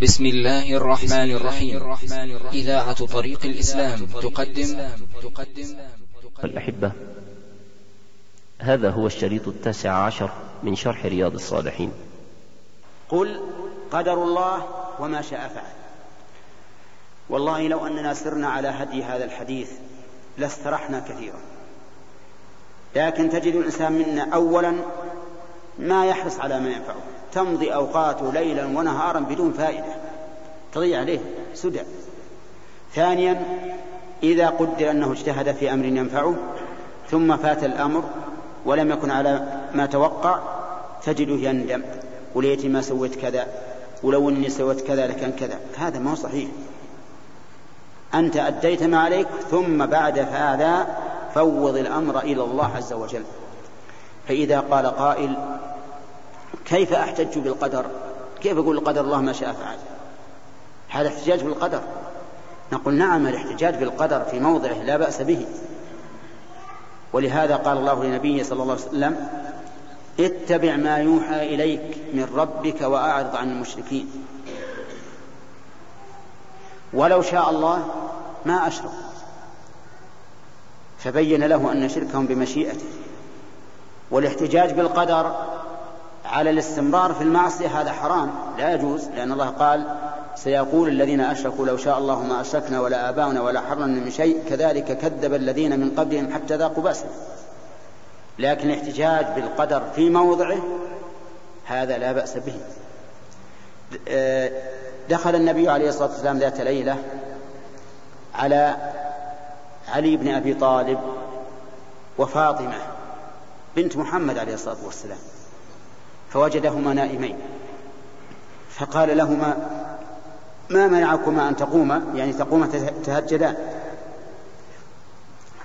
بسم الله الرحمن الرحيم. إذاعة طريق الإسلام تقدم. تقدم. الأحبة هذا هو الشريط التاسع عشر من شرح رياض الصالحين. قل قدر الله وما شاء فعل. والله لو أننا سرنا على هدي هذا الحديث لاسترحنا كثيرا. لكن تجد الإنسان منا أولا ما يحرص على ما ينفعه. تمضي أوقاته ليلا ونهارا بدون فائدة. تضيع عليه سدى. ثانيا إذا قدر أنه اجتهد في أمر ينفعه ثم فات الأمر ولم يكن على ما توقع تجده يندم. وليتي ما سويت كذا ولو إني سويت كذا لكان كذا. هذا ما هو صحيح. أنت أديت ما عليك ثم بعد هذا فوض الأمر إلى الله عز وجل. فإذا قال قائل كيف أحتج بالقدر؟ كيف أقول القدر الله ما شاء فعل؟ هذا احتجاج بالقدر. نقول نعم الاحتجاج بالقدر في موضعه لا بأس به. ولهذا قال الله لنبيه صلى الله عليه وسلم اتبع ما يوحى إليك من ربك وأعرض عن المشركين. ولو شاء الله ما أشرك. فبين له أن شركهم بمشيئته. والاحتجاج بالقدر على الاستمرار في المعصية هذا حرام لا يجوز لأن الله قال سيقول الذين أشركوا لو شاء الله ما أشركنا ولا آباؤنا ولا حرمنا من شيء كذلك كذب الذين من قبلهم حتى ذاقوا باسنا لكن الاحتجاج بالقدر في موضعه هذا لا بأس به. دخل النبي عليه الصلاة والسلام ذات ليلة على علي بن أبي طالب وفاطمة بنت محمد عليه الصلاة والسلام. فوجدهما نائمين. فقال لهما ما منعكما أن تقوما؟ يعني تقوما تهجدان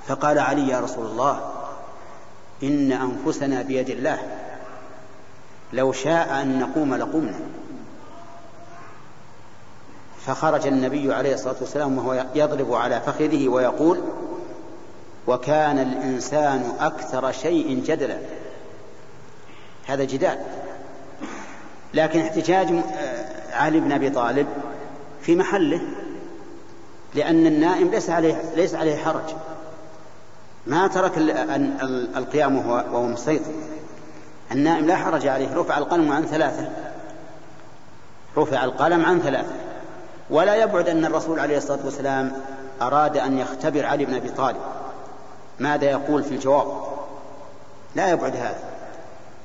فقال علي يا رسول الله إن أنفسنا بيد الله. لو شاء أن نقوم لقمنا. فخرج النبي عليه الصلاة والسلام وهو يضرب على فخذه ويقول وكان الإنسان أكثر شيء جدلا. هذا جدال. لكن احتجاج علي بن أبي طالب في محله لأن النائم ليس عليه ليس عليه حرج. ما ترك القيام وهو مستيقظ. النائم لا حرج عليه رفع القلم عن ثلاثة. رفع القلم عن ثلاثة. ولا يبعد أن الرسول عليه الصلاة والسلام أراد أن يختبر علي بن أبي طالب. ماذا يقول في الجواب؟ لا يبعد هذا.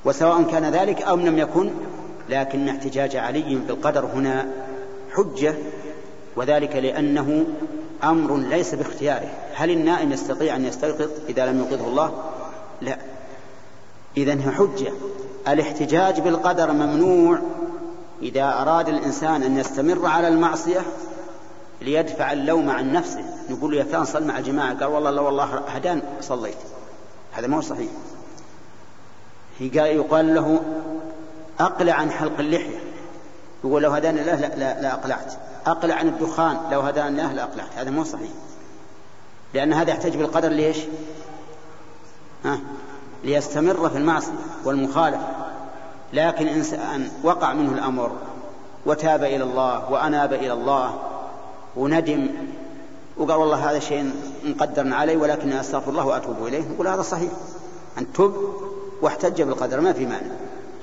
وسواء كان ذلك أو لم يكن لكن احتجاج علي بالقدر هنا حجة وذلك لأنه أمر ليس باختياره. هل النائم يستطيع أن يستيقظ إذا لم يوقظه الله؟ لا. اذا هي حجة. الاحتجاج بالقدر ممنوع إذا أراد الإنسان أن يستمر على المعصية ليدفع اللوم عن نفسه. نقول يا فلان صل مع الجماعة. قال والله لا والله هدان صليت. هذا ما هو صحيح. يقال له أقلع عن حلق اللحية. يقول لو هداني الله لا, لا, لا أقلعت. أقلع عن الدخان. لو هداني الله لا أقلعت. هذا مو صحيح. لأن هذا يحتاج بالقدر ليش ها؟ ليستمر في المعصية والمخالفة. لكن إنسان وقع منه الأمر وتاب إلى الله وأناب إلى الله وندم وقال والله هذا شيء مقدر علي ولكني أستغفر الله وأتوب إليه. نقول هذا صحيح. أن تب واحتج بالقدر ما في مانع.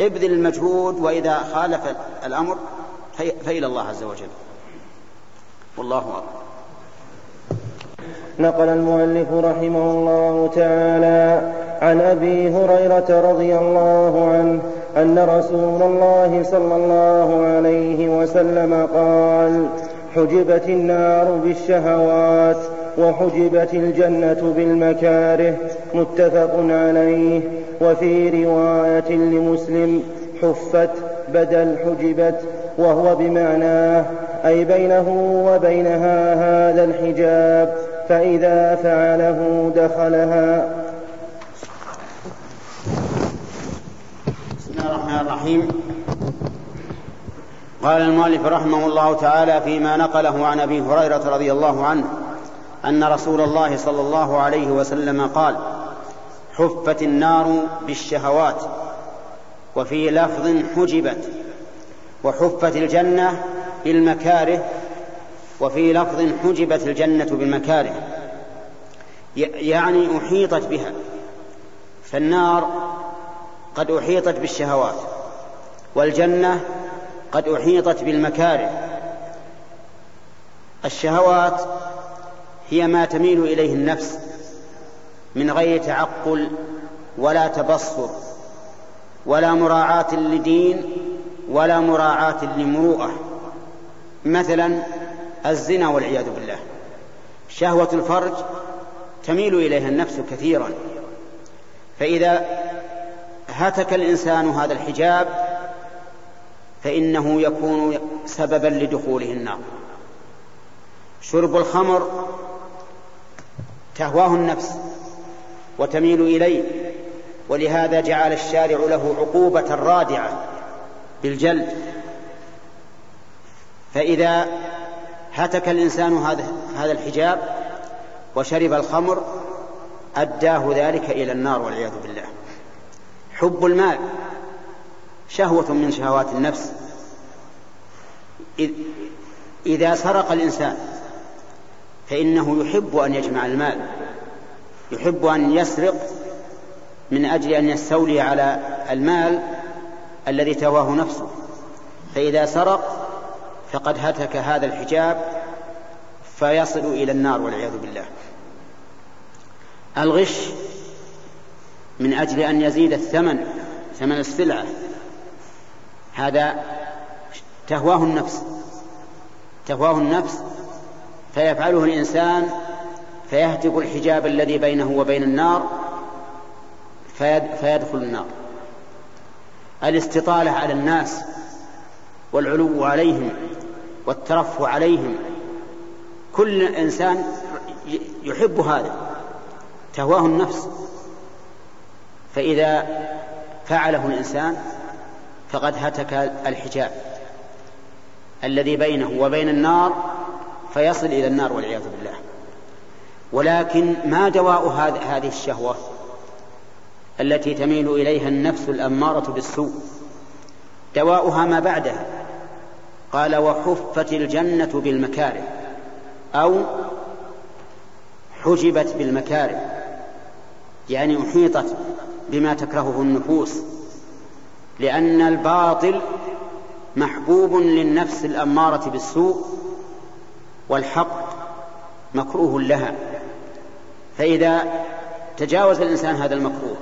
ابذل المجهود وإذا خالف الأمر فإلى الله عز وجل. والله أكبر. نقل المؤلف رحمه الله تعالى عن أبي هريرة رضي الله عنه أن رسول الله صلى الله عليه وسلم قال حجبت النار بالشهوات وحجبت الجنة بالمكاره متفق عليه وفي رواية لمسلم حفت بدل حجبت وهو بمعناه أي بينه وبينها هذا الحجاب فإذا فعله دخلها. بسم الله الرحمن الرحيم. قال المؤلف رحمه الله تعالى فيما نقله عن أبي هريرة رضي الله عنه. أن رسول الله صلى الله عليه وسلم قال حفت النار بالشهوات وفي لفظ حجبت وحفت الجنة بالمكاره وفي لفظ حجبت الجنة بالمكاره يعني أحيطت بها. فالنار قد أحيطت بالشهوات والجنة قد أحيطت بالمكاره. الشهوات هي ما تميل إليه النفس من غير تعقل ولا تبصر ولا مراعاة لدين ولا مراعاة لمروءة. مثلا الزنا والعياذ بالله. شهوة الفرج تميل إليها النفس كثيرا. فإذا هتك الإنسان هذا الحجاب فإنه يكون سببا لدخوله النار. شرب الخمر تهواه النفس وتميل إليه ولهذا جعل الشارع له عقوبة رادعة بالجلد. فإذا هتك الإنسان هذا هذا الحجاب وشرب الخمر أداه ذلك إلى النار والعياذ بالله. حب المال شهوة من شهوات النفس. إذا سرق الإنسان فإنه يحب أن يجمع المال يحب أن يسرق من أجل أن يستولي على المال الذي تواه نفسه. فإذا سرق فقد هتك هذا الحجاب فيصل إلى النار والعياذ بالله. الغش من أجل أن يزيد الثمن ثمن السلعة هذا تهواه النفس تهواه النفس فيفعله الإنسان فيهتك الحجاب الذي بينه وبين النار فيدخل النار. الاستطالة على الناس والعلو عليهم والترفع عليهم كل إنسان يحب هذا تهواه النفس. فإذا فعله الإنسان فقد هتك الحجاب الذي بينه وبين النار فيصل إلى النار والعياذ بالله. ولكن ما دواء هذه الشهوة التي تميل إليها النفس الأمارة بالسوء؟ دواؤها ما بعدها. قال وحفت الجنة بالمكاره أو حجبت بالمكاره يعني أحيطت بما تكرهه النفوس لأن الباطل محبوب للنفس الأمارة بالسوء والحق مكروه لها فإذا تجاوز الإنسان هذا المكروه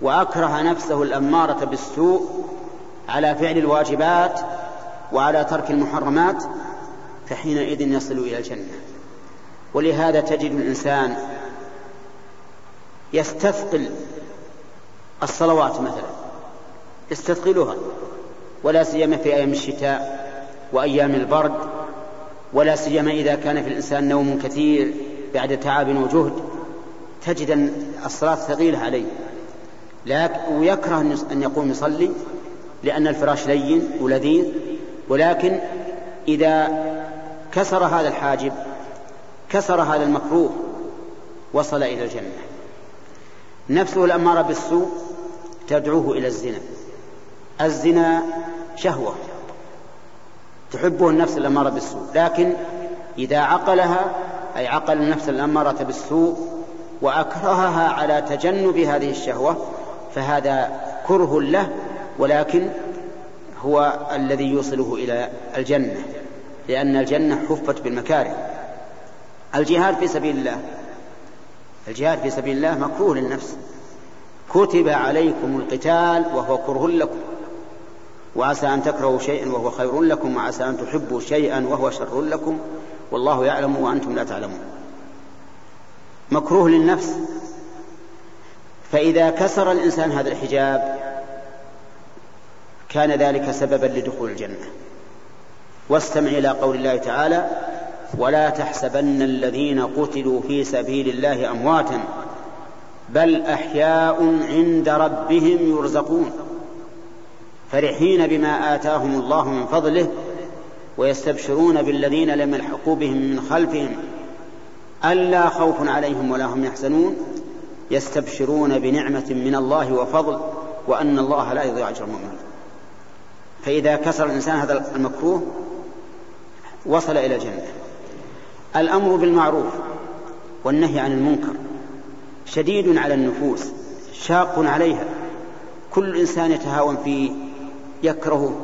وأكره نفسه الأمارة بالسوء على فعل الواجبات وعلى ترك المحرمات فحينئذ يصل إلى الجنة. ولهذا تجد الإنسان يستثقل الصلوات مثلا يستثقلها ولا سيما في أيام الشتاء وأيام البرد ولا سيما إذا كان في الإنسان نوم كثير بعد تعب وجهد تجد الصلاة ثقيلة عليه. لكن ويكره أن يقوم يصلي لأن الفراش لين ولذيذ. ولكن إذا كسر هذا الحاجب كسر هذا المكروه وصل إلى الجنة. نفسه الأمارة بالسوء تدعوه إلى الزنا. الزنا شهوة. تحبه النفس الأمارة بالسوء. لكن إذا عقلها أي عقل النفس الأمارة بالسوء وأكرهها على تجنب هذه الشهوة فهذا كره له ولكن هو الذي يوصله إلى الجنة لأن الجنة حفت بالمكاره. الجهاد في سبيل الله الجهاد في سبيل الله مكروه للنفس. كتب عليكم القتال وهو كره لكم. وعسى أن تكرهوا شيئا وهو خير لكم وعسى أن تحبوا شيئا وهو شر لكم. والله يعلم وأنتم لا تعلمون. مكروه للنفس. فإذا كسر الإنسان هذا الحجاب كان ذلك سببا لدخول الجنة. واستمع إلى قول الله تعالى ولا تحسبن الذين قتلوا في سبيل الله أمواتا بل أحياء عند ربهم يرزقون. فرحين بما آتاهم الله من فضله ويستبشرون بالذين لم يلحقوا بهم من خلفهم. ألا خوف عليهم ولا هم يحزنون. يستبشرون بنعمة من الله وفضل وأن الله لا يضيع أجر المؤمنين. فإذا كسر الإنسان هذا المكروه وصل إلى الجنة. الأمر بالمعروف والنهي عن المنكر شديد على النفوس شاق عليها. كل إنسان يتهاون فيه يكره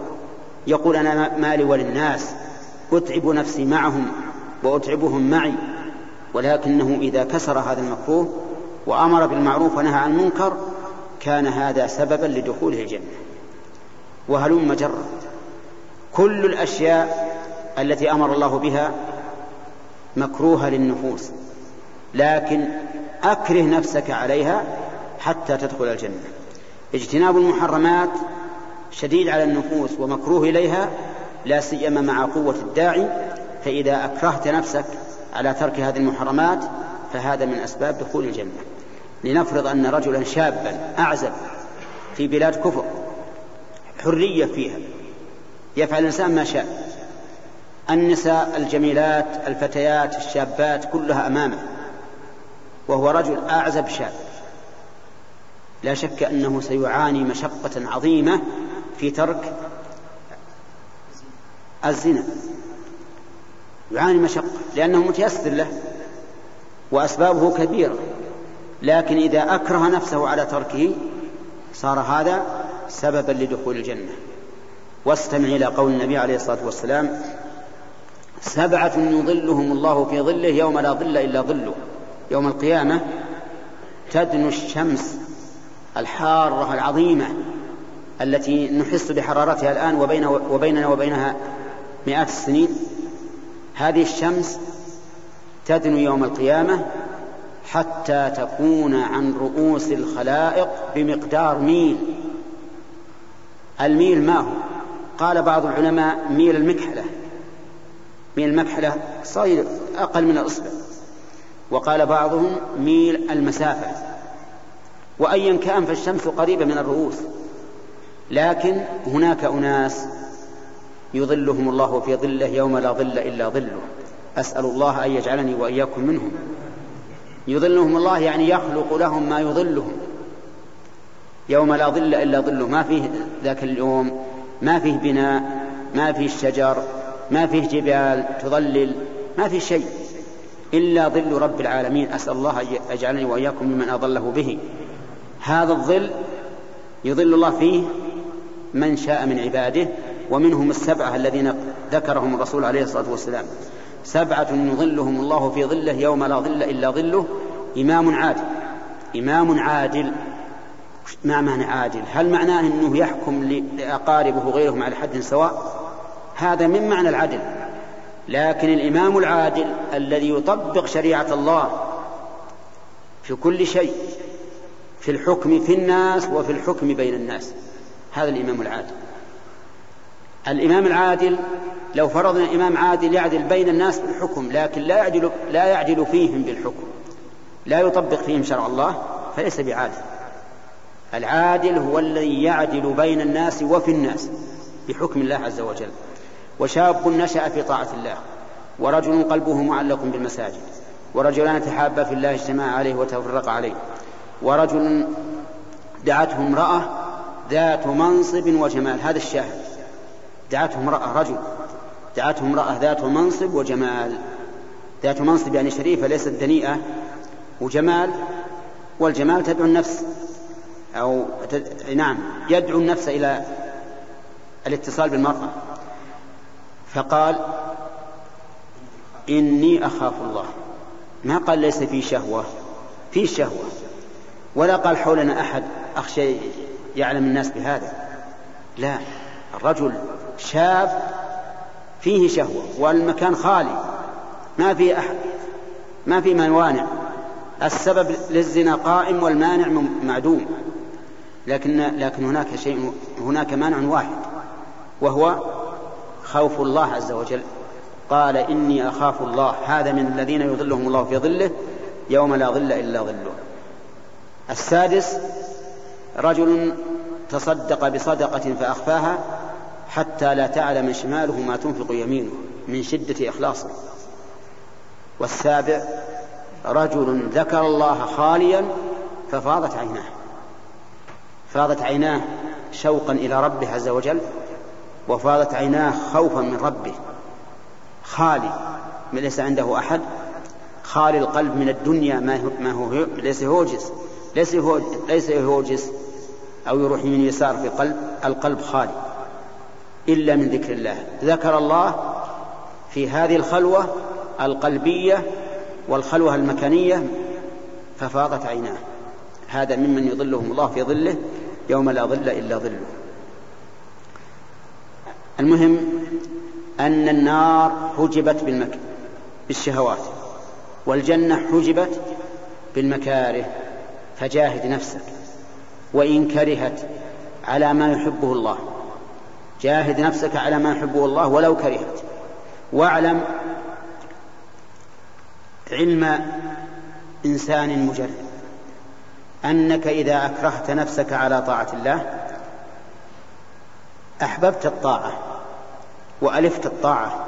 يقول أنا مالي وللناس أتعب نفسي معهم وأتعبهم معي. ولكنه إذا كسر هذا المكروه وأمر بالمعروف ونهى عن المنكر كان هذا سببا لدخوله الجنة. وهلم جرا كل الأشياء التي أمر الله بها مكروهة للنفوس لكن أكره نفسك عليها حتى تدخل الجنة. اجتناب المحرمات شديد على النفوس ومكروه إليها لا سيما مع قوة الداعي فإذا أكرهت نفسك على ترك هذه المحرمات فهذا من أسباب دخول الجنة. لنفرض أن رجلا شابا أعزب في بلاد كفر حرية فيها يفعل الإنسان ما شاء. النساء الجميلات الفتيات الشابات كلها أمامه وهو رجل أعزب شاب. لا شك أنه سيعاني مشقة عظيمة في ترك الزنا. يعاني مشقة لأنه متيسر له وأسبابه كبيرة لكن إذا أكره نفسه على تركه صار هذا سببا لدخول الجنة. واستمع إلى قول النبي عليه الصلاة والسلام سبعة يظلهم الله في ظله يوم لا ظل إلا ظله يوم القيامة تدنو الشمس الحارة العظيمة. التي نحس بحرارتها الآن وبين وبيننا وبينها مئات السنين. هذه الشمس تدنو يوم القيامة حتى تكون عن رؤوس الخلائق بمقدار ميل. الميل ما هو؟ قال بعض العلماء ميل المكحلة. ميل المكحلة صغير أقل من الإصبع. وقال بعضهم ميل المسافة. وأيا كان فالشمس قريبة من الرؤوس. لكن هناك أناس يظلهم الله في ظله يوم لا ظل إلا ظله. أسأل الله أن يجعلني وإياكم منهم. يظلهم الله يعني يخلق لهم ما يظلهم. يوم لا ظل إلا ظله. ما فيه ذاك اليوم ما فيه بناء ما فيه شجر ما فيه جبال تظلل ما فيه شيء. إلا ظل رب العالمين. أسأل الله أن يجعلني وإياكم ممن أضله به. هذا الظل يظل الله فيه من شاء من عباده ومنهم السبعة الذين ذكرهم الرسول عليه الصلاة والسلام. سبعة يظلهم الله في ظله يوم لا ظل إلا ظله إمام عادل. إمام عادل. ما معنى عادل؟ هل معناه أنه يحكم لأقاربه غيرهم على حد سواء؟ هذا من معنى العدل. لكن الإمام العادل الذي يطبق شريعة الله في كل شيء في الحكم في الناس وفي الحكم بين الناس. هذا الإمام العادل. الإمام العادل لو فرضنا إمام عادل يعدل بين الناس بالحكم لكن لا يعدل لا يعدل فيهم بالحكم لا يطبق فيهم شرع الله فليس بعادل. العادل هو الذي يعدل بين الناس وفي الناس بحكم الله عز وجل. وشاب نشأ في طاعة الله ورجل قلبه معلق بالمساجد ورجلان تحابا في الله اجتماع عليه وتفرق عليه ورجل دعته امرأة ذات منصب وجمال هذا الشاهد. دعته امرأة رجل. دعته امرأة ذات منصب وجمال. ذات منصب يعني شريفة ليست دنيئة. وجمال والجمال تدعو النفس. أو تد... نعم يدعو النفس إلى الاتصال بالمرأة. فقال إني أخاف الله. ما قال ليس في شهوة؟ في شهوة. ولا قال حولنا أحد أخشى يعلم الناس بهذا. لا الرجل شاب فيه شهوة والمكان خالي ما في أحد ما في موانع. السبب للزنا قائم والمانع معدوم. لكن لكن هناك شيء هناك مانع واحد وهو خوف الله عز وجل. قال إني أخاف الله. هذا من الذين يظلهم الله في ظله يوم لا ظل إلا ظله. السادس رجل تصدق بصدقة فأخفاها حتى لا تعلم شماله ما تنفق يمينه من شدة إخلاصه. والسابع رجل ذكر الله خاليا ففاضت عيناه. فاضت عيناه شوقا إلى ربه عز وجل وفاضت عيناه خوفا من ربه. خالي ليس عنده أحد. خالي القلب من الدنيا ما هو ليس يهوجس ليس ليس يهوجس أو يروح من يسار في قلب القلب خالي إلا من ذكر الله. ذكر الله في هذه الخلوة القلبية والخلوة المكانية ففاضت عيناه. هذا ممن يظلهم الله في ظله يوم لا ظل إلا ظله. المهم أن النار حجبت بالمك... بالشهوات والجنة حجبت بالمكاره. فجاهد نفسك. وإن كرهت على ما يحبه الله. جاهد نفسك على ما يحبه الله ولو كرهت. واعلم علم إنسان مجرد. أنك إذا أكرهت نفسك على طاعة الله أحببت الطاعة وألفت الطاعة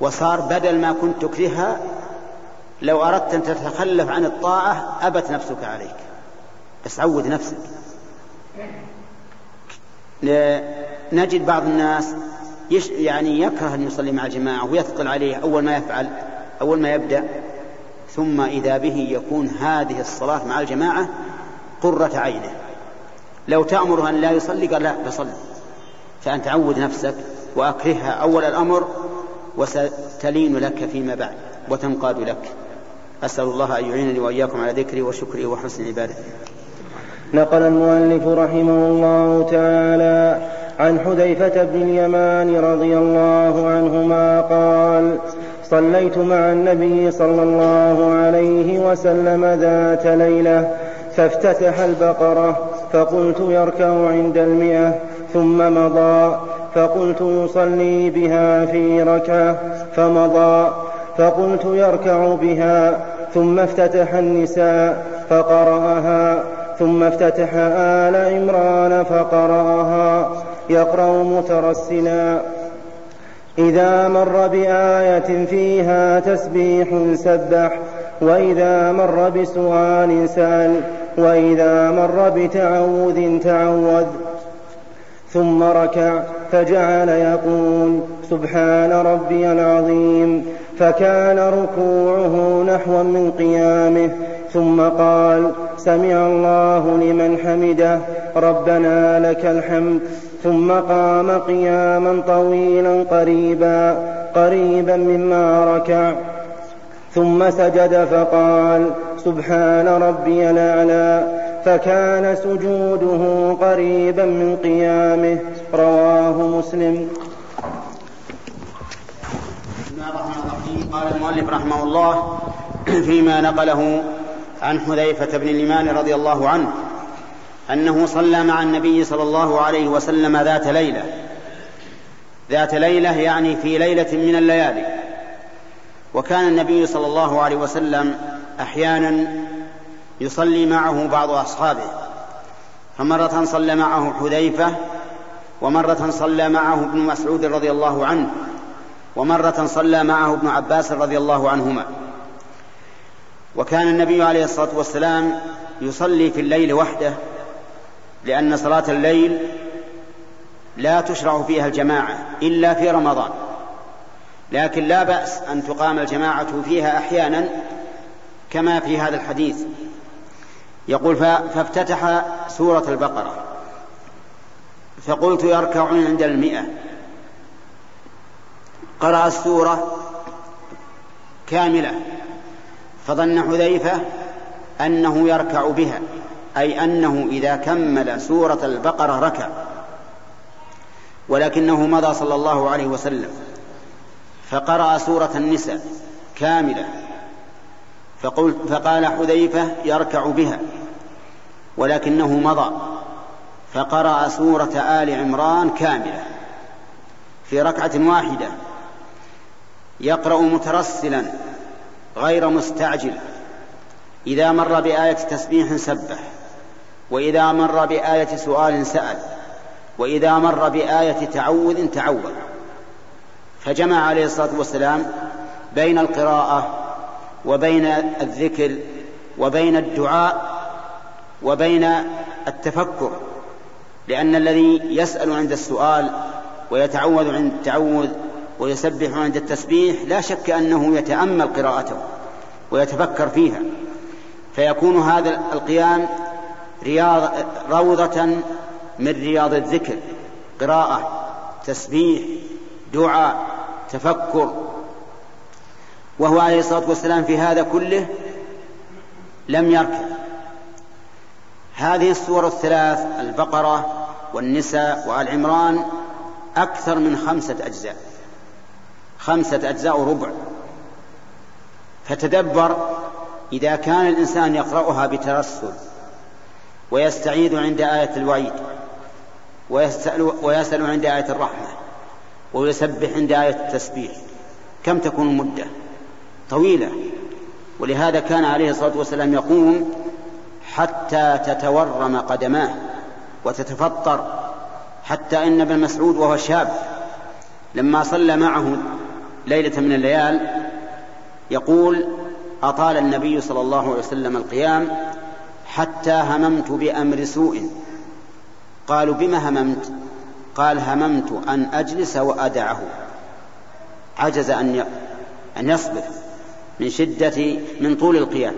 وصار بدل ما كنت تكرهها لو أردت أن تتخلف عن الطاعة أبت نفسك عليك. بس عود نفسك. نجد بعض الناس يش يعني يكره أن يصلي مع الجماعة ويثقل عليه أول ما يفعل أول ما يبدأ. ثم إذا به يكون هذه الصلاة مع الجماعة قرة عينه. لو تأمره أن لا يصلي قال لا بصلي. فأنت عود نفسك وأكرهها أول الأمر وستلين لك فيما بعد وتنقاد لك. أسأل الله أن يعينني وإياكم على ذكري وشكري وحسن عبادته نقل المؤلف رحمه الله تعالى عن حذيفة بن اليمان رضي الله عنهما قال صليت مع النبي صلى الله عليه وسلم ذات ليلة فافتتح البقرة فقلت يركع عند المئة ثم مضى فقلت يصلي بها في ركعة فمضى فقلت يركع بها ثم افتتح النساء فقرأها ثم افتتح آل عمران فقرأها. يقرأ مترسلا. إذا مر بآية فيها تسبيح سبح وإذا مر بسؤال سأل وإذا مر بتعوذ تعوذ. ثم ركع فجعل يقول سبحان ربي العظيم. فكان ركوعه نحوا من قيامه ثم قال سمع الله لمن حمده ربنا لك الحمد. ثم قام قياما طويلا قريبا قريبا مما ركع. ثم سجد فقال سبحان ربي الأعلى. فكان سجوده قريبا من قيامه. رواه مسلم قال المؤلف رحمه الله فيما نقله عن حذيفة بن اليمان رضي الله عنه أنه صلى مع النبي صلى الله عليه وسلم ذات ليلة. ذات ليلة يعني في ليلة من الليالي. وكان النبي صلى الله عليه وسلم أحيانا يصلي معه بعض أصحابه. فمرة صلى معه حذيفة ومرة صلى معه ابن مسعود رضي الله عنه. ومرة صلى معه ابن عباس رضي الله عنهما. وكان النبي عليه الصلاة والسلام يصلي في الليل وحده لأن صلاة الليل لا تشرع فيها الجماعة إلا في رمضان. لكن لا بأس أن تقام الجماعة فيها أحيانا كما في هذا الحديث. يقول فافتتح سورة البقرة فقلت يركع عند المئة قرأ السورة كاملة فظن حذيفة أنه يركع بها أي أنه إذا كمل سورة البقرة ركع ولكنه مضى صلى الله عليه وسلم فقرأ سورة النساء كاملة فقلت فقال حذيفة يركع بها ولكنه مضى فقرأ سورة آل عمران كاملة في ركعة واحدة. يقرأ مترسلا غير مستعجل. إذا مر بآية تسبيح سبح وإذا مر بآية سؤال سأل وإذا مر بآية تعوذ تعوذ. فجمع عليه الصلاة والسلام بين القراءة وبين الذكر وبين الدعاء وبين التفكر لأن الذي يسأل عند السؤال ويتعوذ عند التعوذ ويسبح عند التسبيح لا شك أنه يتأمل قراءته ويتفكر فيها. فيكون هذا القيام رياض روضة من رياض الذكر قراءة تسبيح دعاء تفكر. وهو عليه الصلاة والسلام في هذا كله لم يركع هذه السور الثلاث البقرة والنساء وآل عمران أكثر من خمسة أجزاء. خمسة أجزاء ربع. فتدبر إذا كان الإنسان يقرأها بترسل ويستعيذ عند آية الوعيد ويسأل, ويسأل عند آية الرحمة ويسبح عند آية التسبيح. كم تكون المدة؟ طويلة. ولهذا كان عليه الصلاة والسلام يقوم حتى تتورم قدماه وتتفطر حتى إن ابن مسعود وهو شاب لما صلى معه ليلة من الليال يقول أطال النبي صلى الله عليه وسلم القيام حتى هممت بأمر سوء. قالوا بما هممت؟ قال هممت أن أجلس وأدعه. عجز أن أن يصبر من شدة من طول القيام.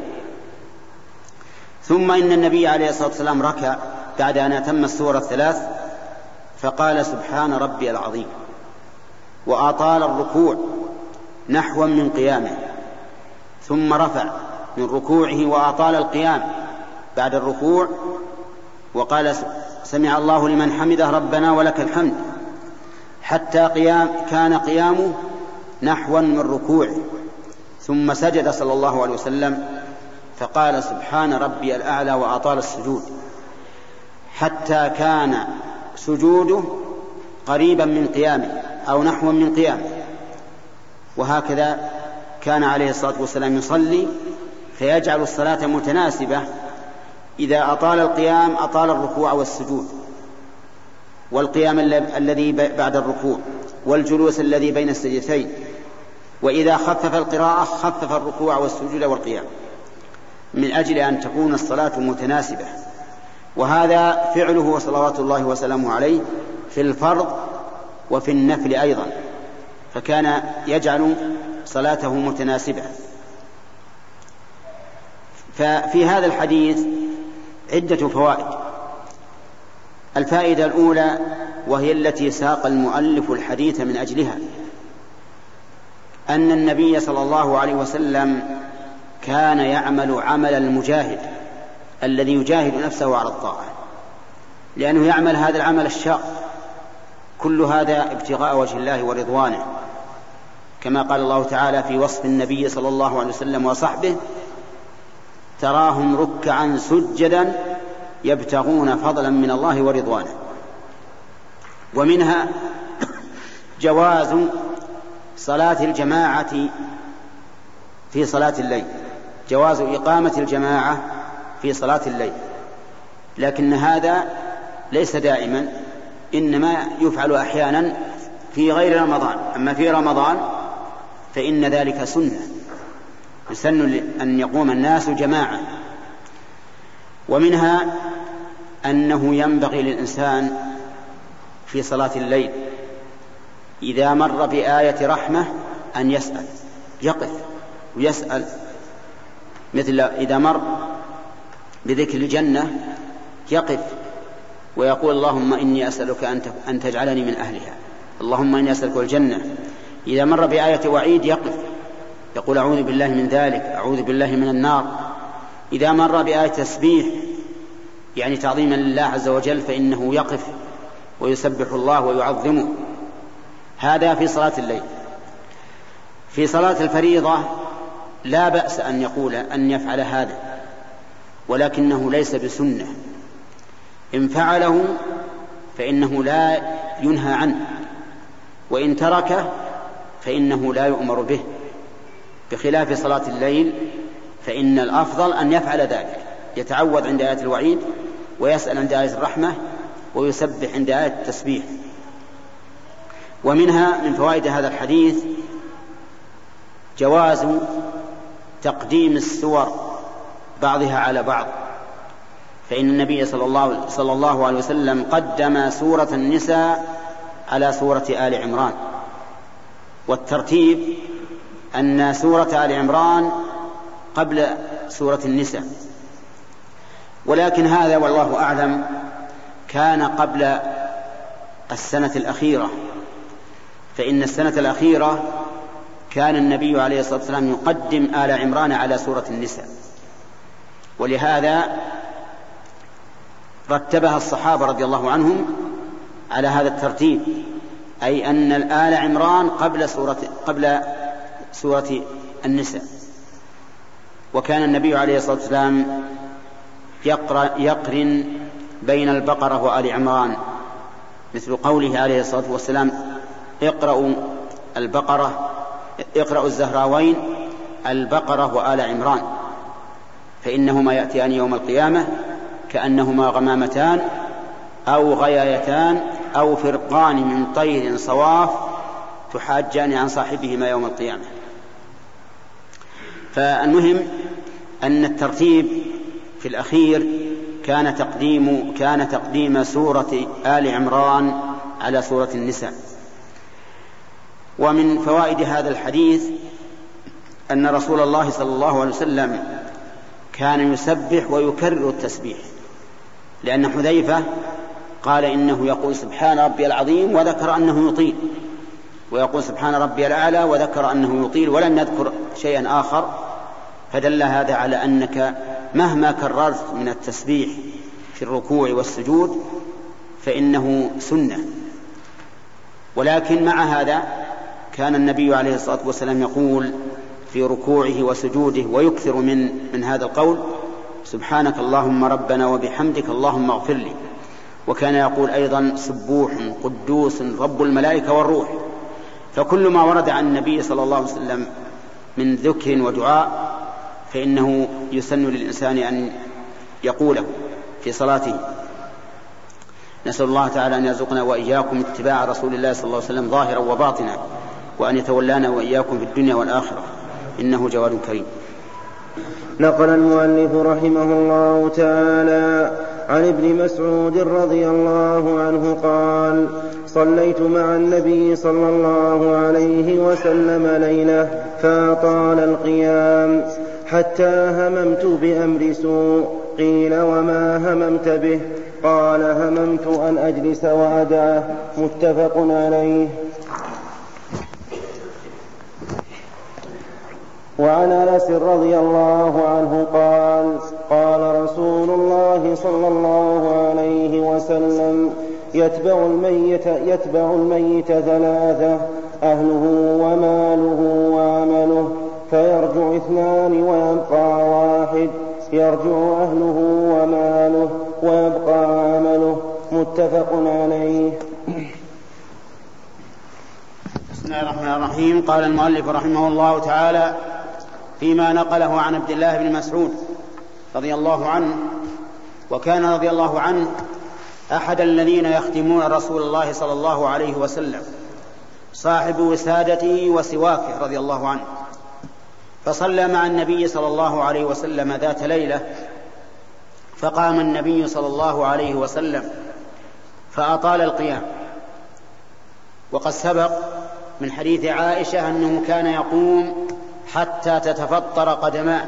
ثم إن النبي عليه الصلاة والسلام ركع بعد أن أتم السورة الثلاث فقال سبحان ربي العظيم. وأطال الركوع نحوا من قيامه ثم رفع من ركوعه وأطال القيام. بعد الركوع وقال سمع الله لمن حمده ربنا ولك الحمد. حتى قيام كان قيامه نحوا من ركوعه. ثم سجد صلى الله عليه وسلم فقال سبحان ربي الأعلى وأطال السجود. حتى كان سجوده قريبا من قيامه. أو نحوا من قيامه وهكذا كان عليه الصلاة والسلام يصلي فيجعل الصلاة متناسبة. إذا أطال القيام أطال الركوع والسجود. والقيام الذي بعد الركوع. والجلوس الذي بين السجدتين. وإذا خفف القراءة خفف الركوع والسجود والقيام. من أجل أن تكون الصلاة متناسبة. وهذا فعله صلوات الله وسلامه عليه في الفرض وفي النفل أيضا فكان يجعل صلاته متناسبة. ففي هذا الحديث عدة فوائد. الفائدة الأولى وهي التي ساق المؤلف الحديث من أجلها أن النبي صلى الله عليه وسلم كان يعمل عمل المجاهد الذي يجاهد نفسه على الطاعة لأنه يعمل هذا العمل الشاق. كل هذا ابتغاء وجه الله ورضوانه. كما قال الله تعالى في وصف النبي صلى الله عليه وسلم وصحبه تراهم ركعا سجدا يبتغون فضلا من الله ورضوانه. ومنها جواز صلاة الجماعة في صلاة الليل. جواز إقامة الجماعة في صلاة الليل. لكن هذا ليس دائما. إنما يفعل أحيانا في غير رمضان. أما في رمضان فإن ذلك سنة. يسن أن يقوم الناس جماعة. ومنها أنه ينبغي للإنسان في صلاة الليل إذا مر بآية رحمة أن يسأل يقف ويسأل. مثل إذا مر بذكر الجنة يقف ويقول اللهم إني أسألك أن تجعلني من أهلها. اللهم إني أسألك الجنة. إذا مر بآية وعيد يقف. يقول أعوذ بالله من ذلك أعوذ بالله من النار. إذا مر بآية تسبيح يعني تعظيما لله عز وجل فإنه يقف ويسبح الله ويعظمه. هذا في صلاة الليل. في صلاة الفريضة لا بأس أن يقول أن يفعل هذا ولكنه ليس بسنة. إن فعله فإنه لا ينهى عنه وإن تركه فإنه لا يؤمر به. بخلاف صلاة الليل فإن الأفضل أن يفعل ذلك يتعوذ عند آية الوعيد ويسأل عند آية الرحمة ويسبح عند آية التسبيح. ومنها من فوائد هذا الحديث جواز تقديم السور بعضها على بعض. فإن النبي صلى الله, صلى الله عليه وسلم قدم سورة النساء على سورة آل عمران. والترتيب أن سورة آل عمران قبل سورة النساء. ولكن هذا والله أعلم كان قبل السنة الأخيرة. فإن السنة الأخيرة كان النبي عليه الصلاة والسلام يقدم آل عمران على سورة النساء. ولهذا رتبها الصحابة رضي الله عنهم على هذا الترتيب أي أن الآل عمران قبل سورة قبل سورة النساء. وكان النبي عليه الصلاة والسلام يقرأ يقرن بين البقرة وآل عمران. مثل قوله عليه الصلاة والسلام اقرأوا البقرة اقرأوا الزهراوين البقرة وآل عمران فإنهما يأتيان يوم القيامة كأنهما غمامتان أو غيايتان أو فرقان من طير صواف تحاجان عن صاحبهما يوم القيامة. فالمهم أن الترتيب في الأخير كان تقديم كان تقديم سورة آل عمران على سورة النساء. ومن فوائد هذا الحديث أن رسول الله صلى الله عليه وسلم كان يسبح ويكرر التسبيح. لأن حذيفة قال إنه يقول سبحان ربي العظيم وذكر أنه يطيل. ويقول سبحان ربي الأعلى وذكر أنه يطيل. ولم يذكر شيئا آخر. فدل هذا على أنك مهما كررت من التسبيح في الركوع والسجود فإنه سنة. ولكن مع هذا كان النبي عليه الصلاة والسلام يقول في ركوعه وسجوده ويكثر من من هذا القول سبحانك اللهم ربنا وبحمدك اللهم اغفر لي. وكان يقول أيضا سبوح قدوس رب الملائكة والروح. فكل ما ورد عن النبي صلى الله عليه وسلم من ذكر ودعاء فإنه يسن للإنسان أن يقوله في صلاته. نسأل الله تعالى أن يرزقنا وإياكم اتباع رسول الله صلى الله عليه وسلم ظاهرا وباطنا وأن يتولانا وإياكم في الدنيا والآخرة. إنه جواد كريم. نقل المؤلف رحمه الله تعالى عن ابن مسعود رضي الله عنه قال صليت مع النبي صلى الله عليه وسلم ليلة فاطال القيام حتى هممت بأمر سوء. قيل وما هممت به؟ قال هممت أن أجلس وأدعه. متفق عليه. وعن أنس رضي الله عنه قال قال رسول الله صلى الله عليه وسلم يتبع الميت يتبع الميت ثلاثة أهله وماله وعمله فيرجع اثنان ويبقى واحد يرجع أهله وماله ويبقى عمله. متفق عليه. بسم الله الرحمن الرحيم. قال المؤلف رحمه الله تعالى فيما نقله عن عبد الله بن مسعود رضي الله عنه وكان رضي الله عنه أحد الذين يخدمون رسول الله صلى الله عليه وسلم صاحب وسادته وسواكه رضي الله عنه. فصلى مع النبي صلى الله عليه وسلم ذات ليلة فقام النبي صلى الله عليه وسلم فأطال القيام. وقد سبق من حديث عائشة أنه كان يقوم حتى تتفطر قدماه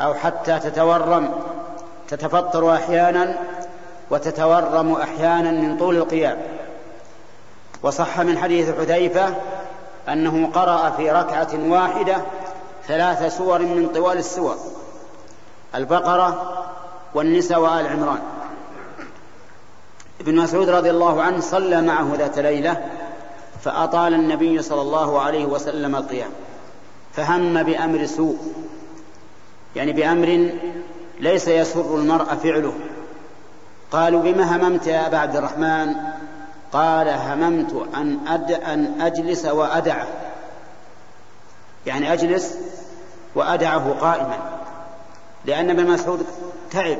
أو حتى تتورم تتفطر أحيانا وتتورم أحيانا من طول القيام. وصح من حديث حذيفة أنه قرأ في ركعة واحدة ثلاث سور من طوال السور البقرة والنساء وآل عمران. ابن مسعود رضي الله عنه صلى معه ذات ليلة فأطال النبي صلى الله عليه وسلم القيام. فهم بأمر سوء. يعني بأمر ليس يسر المرء فعله. قالوا بما هممت يا أبا عبد الرحمن؟ قال هممت أن, أد أن أجلس وأدعه. يعني أجلس وأدعه قائما. لأن ابن مسعود تعب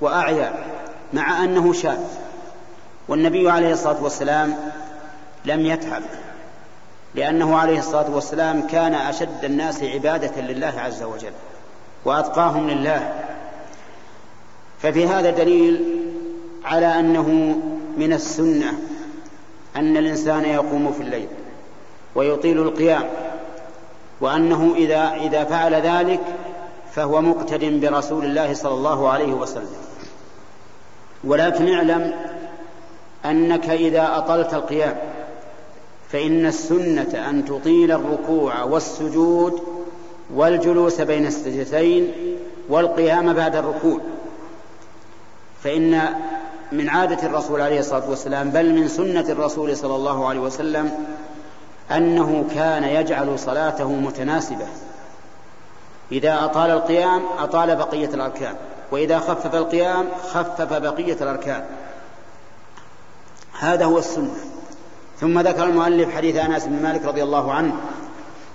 وأعيا مع أنه شاب. والنبي عليه الصلاة والسلام لم يتعب. لأنه عليه الصلاة والسلام كان أشد الناس عبادة لله عز وجل وأتقاهم لله. ففي هذا دليل على أنه من السنة أن الإنسان يقوم في الليل ويطيل القيام وأنه إذا إذا فعل ذلك فهو مقتد برسول الله صلى الله عليه وسلم. ولكن اعلم أنك إذا أطلت القيام فإن السنة أن تطيل الركوع والسجود والجلوس بين السجدتين والقيام بعد الركوع. فإن من عادة الرسول عليه الصلاة والسلام بل من سنة الرسول صلى الله عليه وسلم أنه كان يجعل صلاته متناسبة. إذا أطال القيام أطال بقية الأركان. وإذا خفف القيام خفف بقية الأركان. هذا هو السنة. ثم ذكر المؤلف حديث أنس بن مالك رضي الله عنه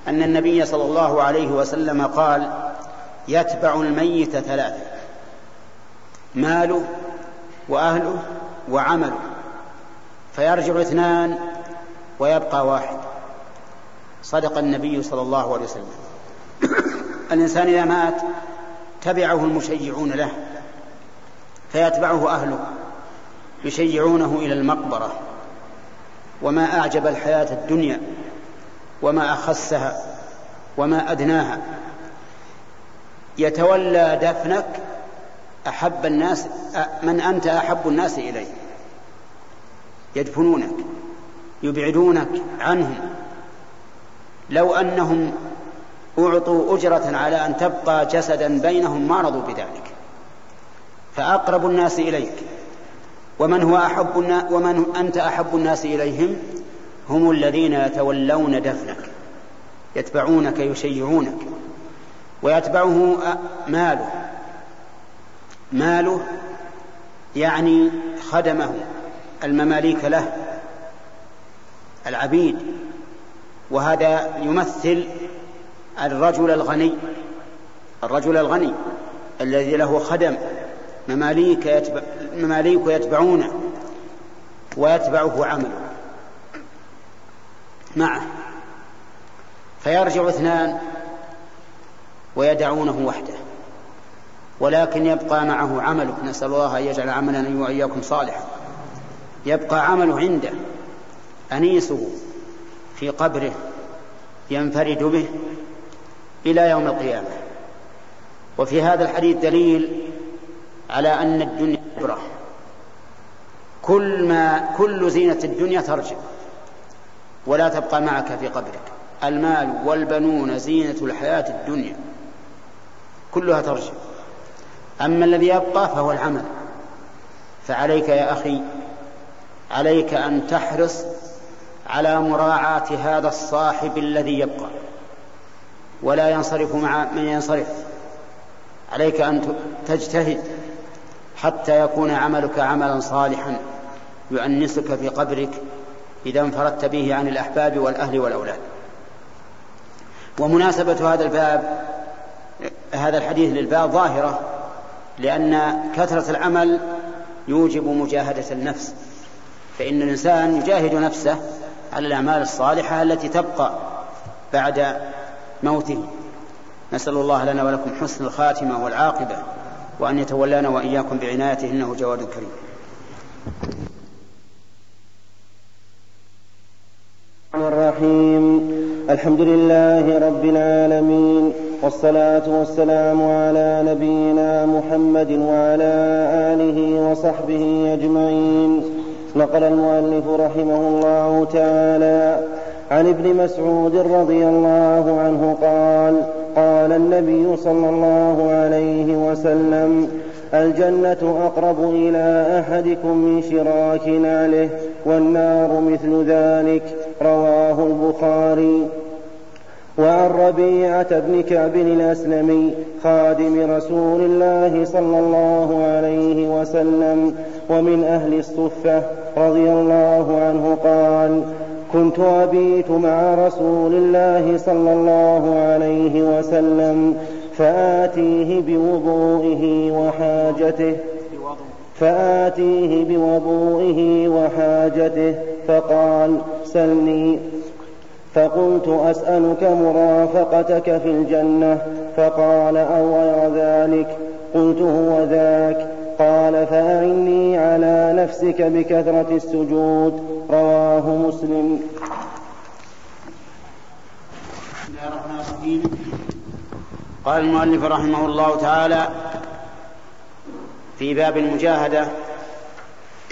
أن النبي صلى الله عليه وسلم قال يتبع الميت ثلاثة ماله وأهله وعمله فيرجع اثنان ويبقى واحد. صدق النبي صلى الله عليه وسلم. الإنسان إذا مات تبعه المشيعون له فيتبعه أهله يشيعونه إلى المقبرة. وما أعجب الحياة الدنيا وما أخسها وما أدناها. يتولى دفنك أحب الناس من أنت أحب الناس إليه يدفنونك يبعدونك عنهم. لو أنهم أعطوا أجرة على أن تبقى جسدا بينهم ما رضوا بذلك. فأقرب الناس إليك. ومن هو أحب ومن أنت أحب الناس إليهم؟ هم الذين يتولون دفنك يتبعونك يشيعونك ويتبعه ماله. ماله يعني خدمه المماليك له العبيد. وهذا يمثل الرجل الغني الرجل الغني الذي له خدم. مماليك يتبع مماليك يتبعونه ويتبعه عمله. معه. فيرجع اثنان ويدعونه وحده. ولكن يبقى معه عمله. نسأل الله أن يجعل عملنا وإياكم صالحا. يبقى عمله عنده. أنيسه في قبره ينفرد به إلى يوم القيامة. وفي هذا الحديث دليل على أن الدنيا كل ما كل زينة الدنيا ترجع ولا تبقى معك في قبرك. المال والبنون زينة الحياة الدنيا كلها ترجع. أما الذي يبقى فهو العمل. فعليك يا أخي عليك أن تحرص على مراعاة هذا الصاحب الذي يبقى. ولا ينصرف مع من ينصرف. عليك أن تجتهد حتى يكون عملك عملا صالحا. يؤنسك في قبرك إذا انفردت به عن الأحباب والأهل والأولاد. ومناسبة هذا الباب هذا الحديث للباب ظاهرة لأن كثرة العمل يوجب مجاهدة النفس. فإن الإنسان يجاهد نفسه على الأعمال الصالحة التي تبقى بعد موته. نسأل الله لنا ولكم حسن الخاتمة والعاقبة وأن يتولانا وإياكم بعنايته إنه جواد كريم. الرحيم. الحمد لله رب العالمين والصلاة والسلام على نبينا محمد وعلى آله وصحبه أجمعين. نقل المؤلف رحمه الله تعالى عن ابن مسعود رضي الله عنه قال قال النبي صلى الله عليه وسلم الجنة أقرب إلى أحدكم من شراك نعله والنار مثل ذلك رواه البخاري. وعن ربيعة بن كعب الأسلمي خادم رسول الله صلى الله عليه وسلم ومن أهل الصفة رضي الله عنه قال كنت أبيت مع رسول الله صلى الله عليه وسلم فآتيه بوضوئه وحاجته فآتيه بوضوئه وحاجته فقال سلني فقلت أسألك مرافقتك في الجنة فقال أو غير ذلك قلت هو ذاك قال فأعني على نفسك بكثرة السجود رواه مسلم بسم الله الرحمن الرحيم. قال المؤلف رحمه الله تعالى في باب المجاهدة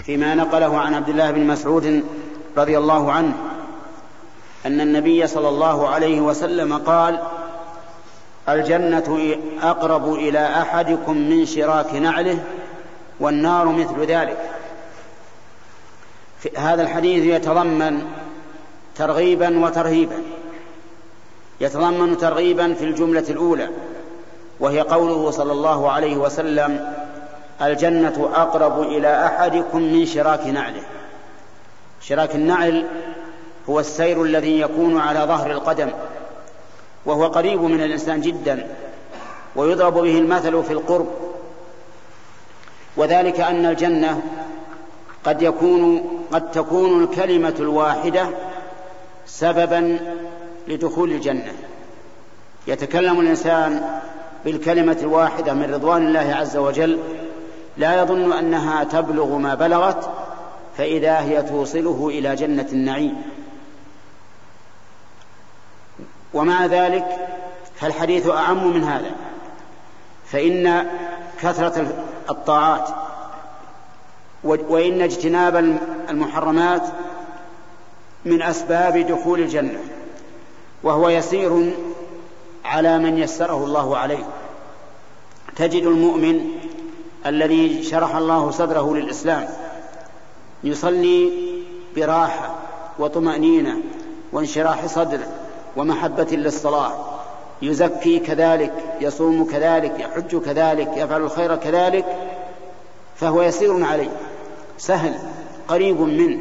فيما نقله عن عبد الله بن مسعود رضي الله عنه أن النبي صلى الله عليه وسلم قال الجنة أقرب إلى أحدكم من شراك نعله والنار مثل ذلك. هذا الحديث يتضمن ترغيبا وترهيبا. يتضمن ترغيبا في الجملة الأولى وهي قوله صلى الله عليه وسلم الجنة أقرب إلى أحدكم من شراك نعله. شراك النعل هو السير الذي يكون على ظهر القدم وهو قريب من الإنسان جدا ويضرب به المثل في القرب. وذلك أن الجنة قد يكون قد تكون الكلمة الواحدة سببا لدخول الجنة. يتكلم الإنسان بالكلمة الواحدة من رضوان الله عز وجل لا يظن أنها تبلغ ما بلغت فإذا هي توصله إلى جنة النعيم. ومع ذلك فالحديث أعم من هذا. فإن كثرة الطاعات وإن اجتناب المحرمات من أسباب دخول الجنة. وهو يسير على من يسره الله عليه. تجد المؤمن الذي شرح الله صدره للإسلام يصلي براحة وطمأنينة وانشراح صدر ومحبة للصلاة يزكي كذلك يصوم كذلك يحج كذلك يفعل الخير كذلك فهو يسير عليه. سهل قريب منه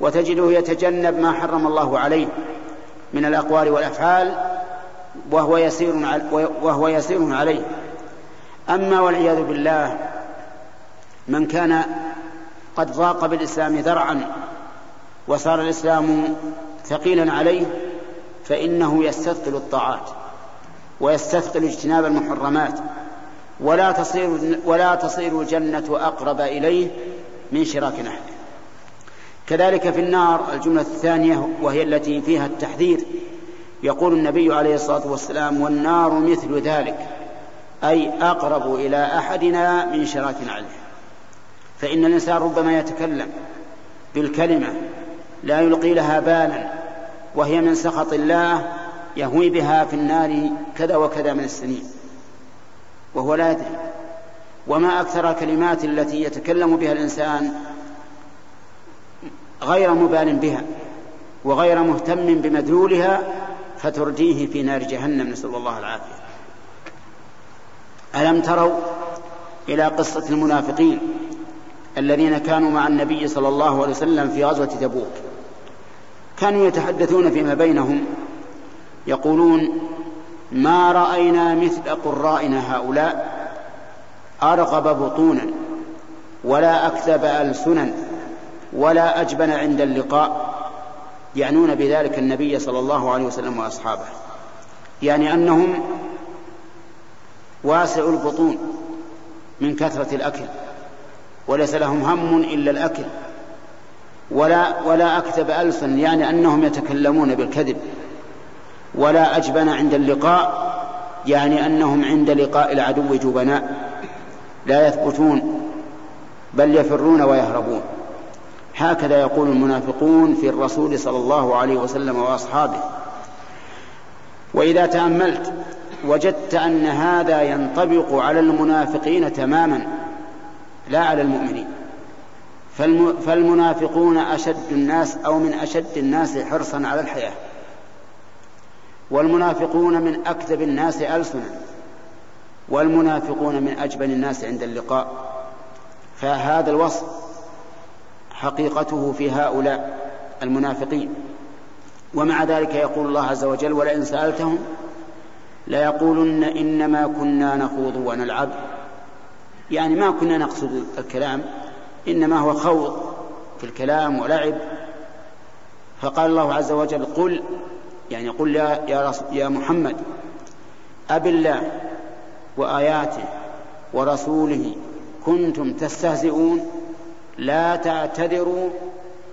وتجده يتجنب ما حرم الله عليه. من الأقوال والأفعال وهو يسير وهو يسير عليه. أما والعياذ بالله من كان قد ضاق بالإسلام ذرعا وصار الإسلام ثقيلا عليه فإنه يستثقل الطاعات ويستثقل اجتناب المحرمات ولا تصير ولا تصير الجنة أقرب إليه من شراك نحله كذلك في النار الجملة الثانية وهي التي فيها التحذير. يقول النبي عليه الصلاة والسلام والنار مثل ذلك أي أقرب إلى أحدنا من شراك نعله فإن الإنسان ربما يتكلم بالكلمة لا يلقي لها بالا وهي من سخط الله يهوي بها في النار كذا وكذا من السنين وهو لا يدري. وما أكثر الكلمات التي يتكلم بها الإنسان غير مبال بها وغير مهتم بمدلولها فترديه في نار جهنم نسأل الله العافية. ألم تروا إلى قصة المنافقين الذين كانوا مع النبي صلى الله عليه وسلم في غزوة تبوك؟ كانوا يتحدثون فيما بينهم يقولون ما رأينا مثل قرائنا هؤلاء أرغب بطونا ولا أكذب ألسنا ولا أجبن عند اللقاء يعنون بذلك النبي صلى الله عليه وسلم وأصحابه. يعني أنهم واسع البطون من كثرة الأكل وليس لهم هم إلا الأكل ولا ولا أكتب ألسن يعني أنهم يتكلمون بالكذب. ولا أجبن عند اللقاء يعني أنهم عند لقاء العدو جبناء لا يثبتون بل يفرون ويهربون. هكذا يقول المنافقون في الرسول صلى الله عليه وسلم وأصحابه. وإذا تأملت وجدت أن هذا ينطبق على المنافقين تماما لا على المؤمنين. فالمنافقون أشد الناس أو من أشد الناس حرصا على الحياة. والمنافقون من أكذب الناس السنا. والمنافقون من أجبن الناس عند اللقاء. فهذا الوصف حقيقته في هؤلاء المنافقين. ومع ذلك يقول الله عز وجل ولئن سألتهم ليقولن إنما كنا نخوض ونلعب. يعني ما كنا نقصد الكلام إنما هو خوض في الكلام ولعب. فقال الله عز وجل قل يعني قل يا, يا, يا محمد أب الله وآياته ورسوله كنتم تستهزئون لا تعتذروا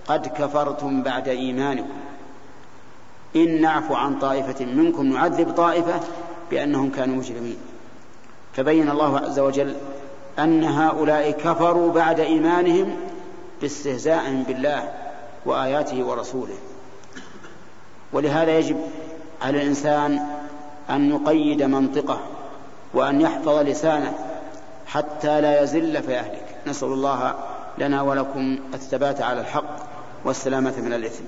قد كفرتم بعد إيمانكم. إن نعفو عن طائفة منكم نعذب طائفة بأنهم كانوا مجرمين. فبين الله عز وجل أن هؤلاء كفروا بعد إيمانهم باستهزاء بالله وآياته ورسوله. ولهذا يجب على الإنسان أن يقيد منطقه وأن يحفظ لسانه حتى لا يزل فيهلك نسأل الله لنا ولكم الثبات على الحق والسلامة من الإثم.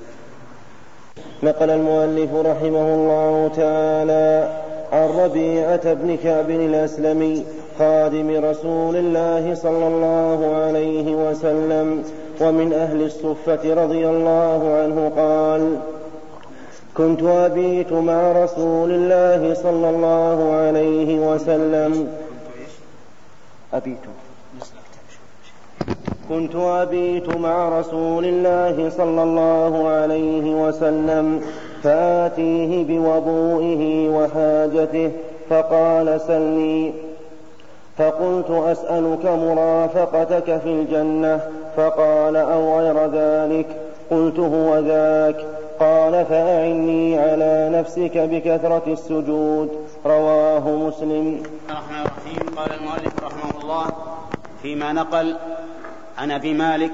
نقل المؤلف رحمه الله تعالى عن ربيعة بن كعب الأسلمي خادم رسول الله صلى الله عليه وسلم ومن أهل الصفة رضي الله عنه قال كنت أبيت مع رسول الله صلى الله عليه وسلم. أبيت. كنت أبيت مع رسول الله صلى الله عليه وسلم فآتيه بوضوئه وحاجته فقال سلني فقلت أسألك مرافقتك في الجنة فقال أو غير ذلك؟ قلت هو ذاك. قال فأعني على نفسك بكثرة السجود. رواه مسلم. الرحمن الرحيم. قال المؤلف رحمه الله فيما نقل عن أبي مالك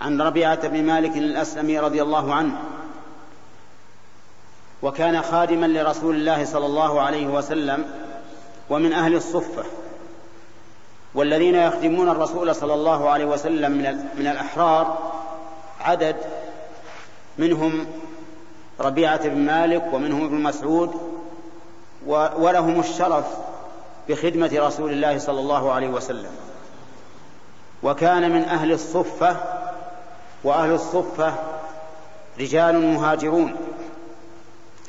عن ربيعة بن مالك الأسلمي رضي الله عنه. وكان خادما لرسول الله صلى الله عليه وسلم ومن أهل الصفة والذين يخدمون الرسول صلى الله عليه وسلم من الأحرار عدد منهم ربيعة بن مالك ومنهم ابن مسعود ولهم الشرف بخدمة رسول الله صلى الله عليه وسلم. وكان من أهل الصفة وأهل الصفة رجال مهاجرون.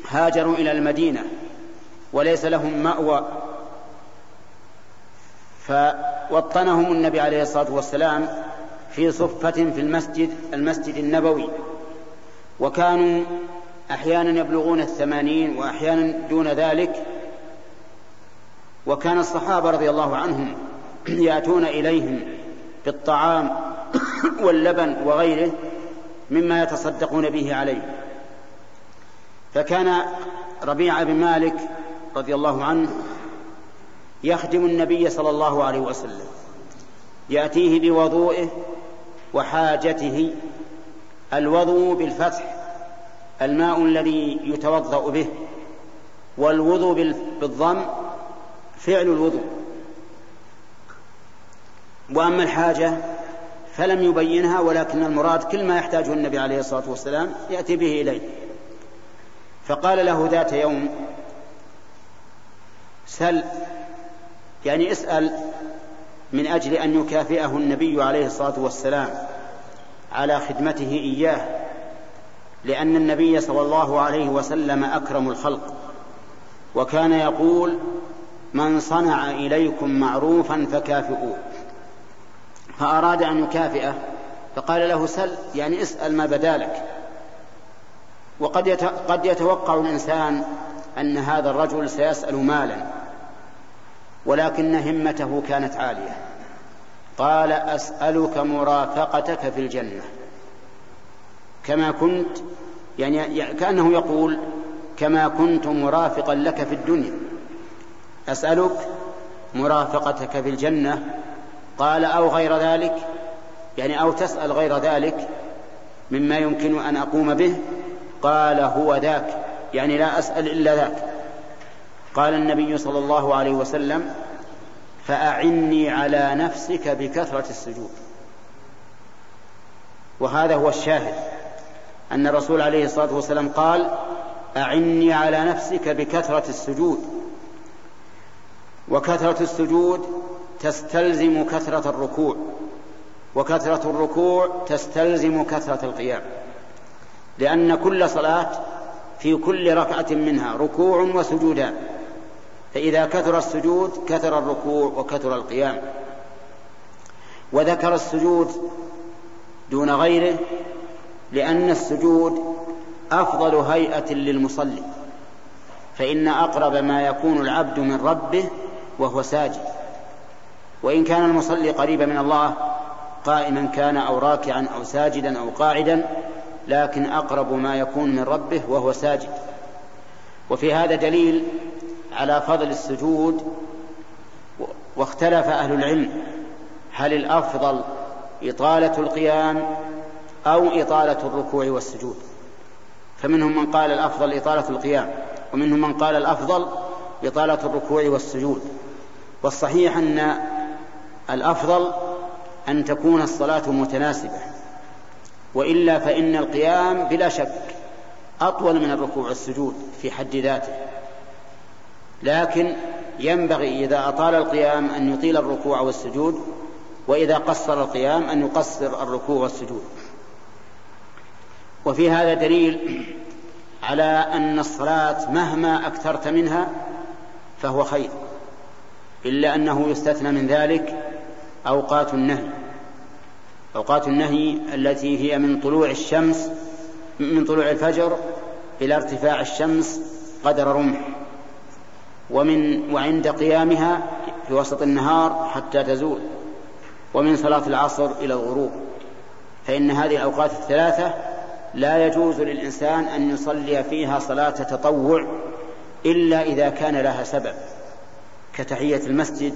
هاجروا إلى المدينة وليس لهم مأوى. فوطنهم النبي عليه الصلاة والسلام في صفة في المسجد المسجد النبوي. وكانوا أحيانا يبلغون الثمانين وأحيانا دون ذلك. وكان الصحابة رضي الله عنهم يأتون إليهم. بالطعام واللبن وغيره مما يتصدقون به عليه. فكان ربيعة بن مالك رضي الله عنه يخدم النبي صلى الله عليه وسلم يأتيه بوضوئه وحاجته الوضوء بالفتح الماء الذي يتوضأ به والوضوء بالضم فعل الوضوء. وأما الحاجة فلم يبينها ولكن المراد كل ما يحتاجه النبي عليه الصلاة والسلام يأتي به إليه. فقال له ذات يوم سل يعني اسأل من أجل أن يكافئه النبي عليه الصلاة والسلام على خدمته إياه لأن النبي صلى الله عليه وسلم أكرم الخلق. وكان يقول من صنع إليكم معروفا فكافئوه. فأراد أن يكافئه فقال له سل يعني اسأل ما بدالك. وقد قد يتوقع الإنسان أن هذا الرجل سيسأل مالا ولكن همته كانت عالية. قال أسألك مرافقتك في الجنة. كما كنت يعني كأنه يقول كما كنت مرافقا لك في الدنيا. أسألك مرافقتك في الجنة قال أو غير ذلك يعني أو تسأل غير ذلك مما يمكن أن أقوم به قال هو ذاك يعني لا أسأل إلا ذاك. قال النبي صلى الله عليه وسلم فأعني على نفسك بكثرة السجود. وهذا هو الشاهد أن الرسول عليه الصلاة والسلام قال أعني على نفسك بكثرة السجود. وكثرة السجود تستلزم كثرة الركوع وكثرة الركوع تستلزم كثرة القيام لأن كل صلاة في كل ركعة منها ركوع وسجودان فإذا كثر السجود كثر الركوع وكثر القيام وذكر السجود دون غيره لأن السجود أفضل هيئة للمصلي فإن أقرب ما يكون العبد من ربه وهو ساجد. وإن كان المصلي قريبا من الله قائما كان أو راكعا أو ساجدا أو قاعدا لكن أقرب ما يكون من ربه وهو ساجد. وفي هذا دليل على فضل السجود واختلف أهل العلم. هل الأفضل إطالة القيام أو إطالة الركوع والسجود؟ فمنهم من قال الأفضل إطالة القيام ومنهم من قال الأفضل إطالة الركوع والسجود. والصحيح أن الأفضل أن تكون الصلاة متناسبة وإلا فإن القيام بلا شك أطول من الركوع والسجود في حد ذاته. لكن ينبغي إذا أطال القيام أن يطيل الركوع والسجود وإذا قصر القيام أن يقصر الركوع والسجود. وفي هذا دليل على أن الصلاة مهما أكثرت منها فهو خير إلا أنه يستثنى من ذلك أوقات النهي. أوقات النهي التي هي من طلوع الشمس من طلوع الفجر إلى ارتفاع الشمس قدر رمح. ومن وعند قيامها في وسط النهار حتى تزول. ومن صلاة العصر إلى الغروب. فإن هذه الأوقات الثلاثة لا يجوز للإنسان أن يصلي فيها صلاة تطوع إلا إذا كان لها سبب. كتحية المسجد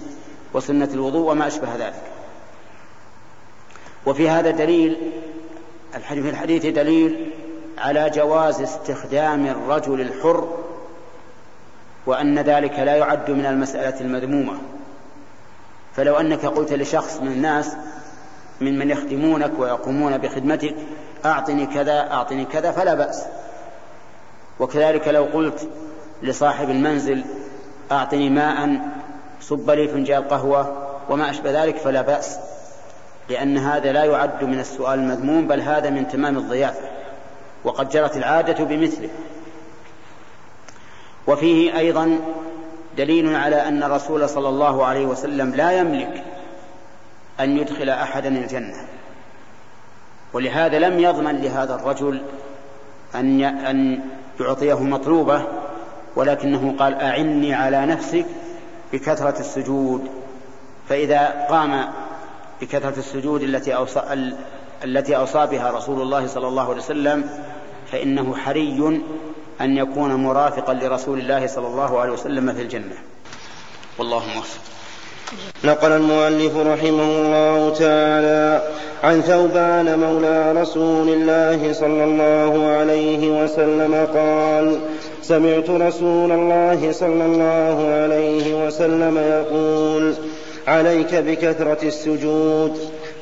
وسنة الوضوء وما أشبه ذلك. وفي هذا دليل في الحديث دليل على جواز استخدام الرجل الحر وأن ذلك لا يعد من المسألة المذمومة. فلو أنك قلت لشخص من الناس من من يخدمونك ويقومون بخدمتك أعطني كذا أعطني كذا فلا بأس. وكذلك لو قلت لصاحب المنزل أعطني ماء صب لي فنجان قهوة وما أشبه ذلك فلا بأس لأن هذا لا يعد من السؤال المذموم بل هذا من تمام الضيافة وقد جرت العادة بمثله. وفيه أيضا دليل على أن الرسول صلى الله عليه وسلم لا يملك أن يدخل أحدا الجنة. ولهذا لم يضمن لهذا الرجل أن أن يعطيه مطلوبة ولكنه قال أعني على نفسك بكثرة السجود فإذا قام بكثرة السجود التي أوصى التي أوصى بها رسول الله صلى الله عليه وسلم فإنه حري أن يكون مرافقا لرسول الله صلى الله عليه وسلم في الجنة. والله موفق. نقل المؤلف رحمه الله تعالى عن ثوبان مولى رسول الله صلى الله عليه وسلم قال سمعت رسول الله صلى الله عليه وسلم يقول عليك بكثرة السجود.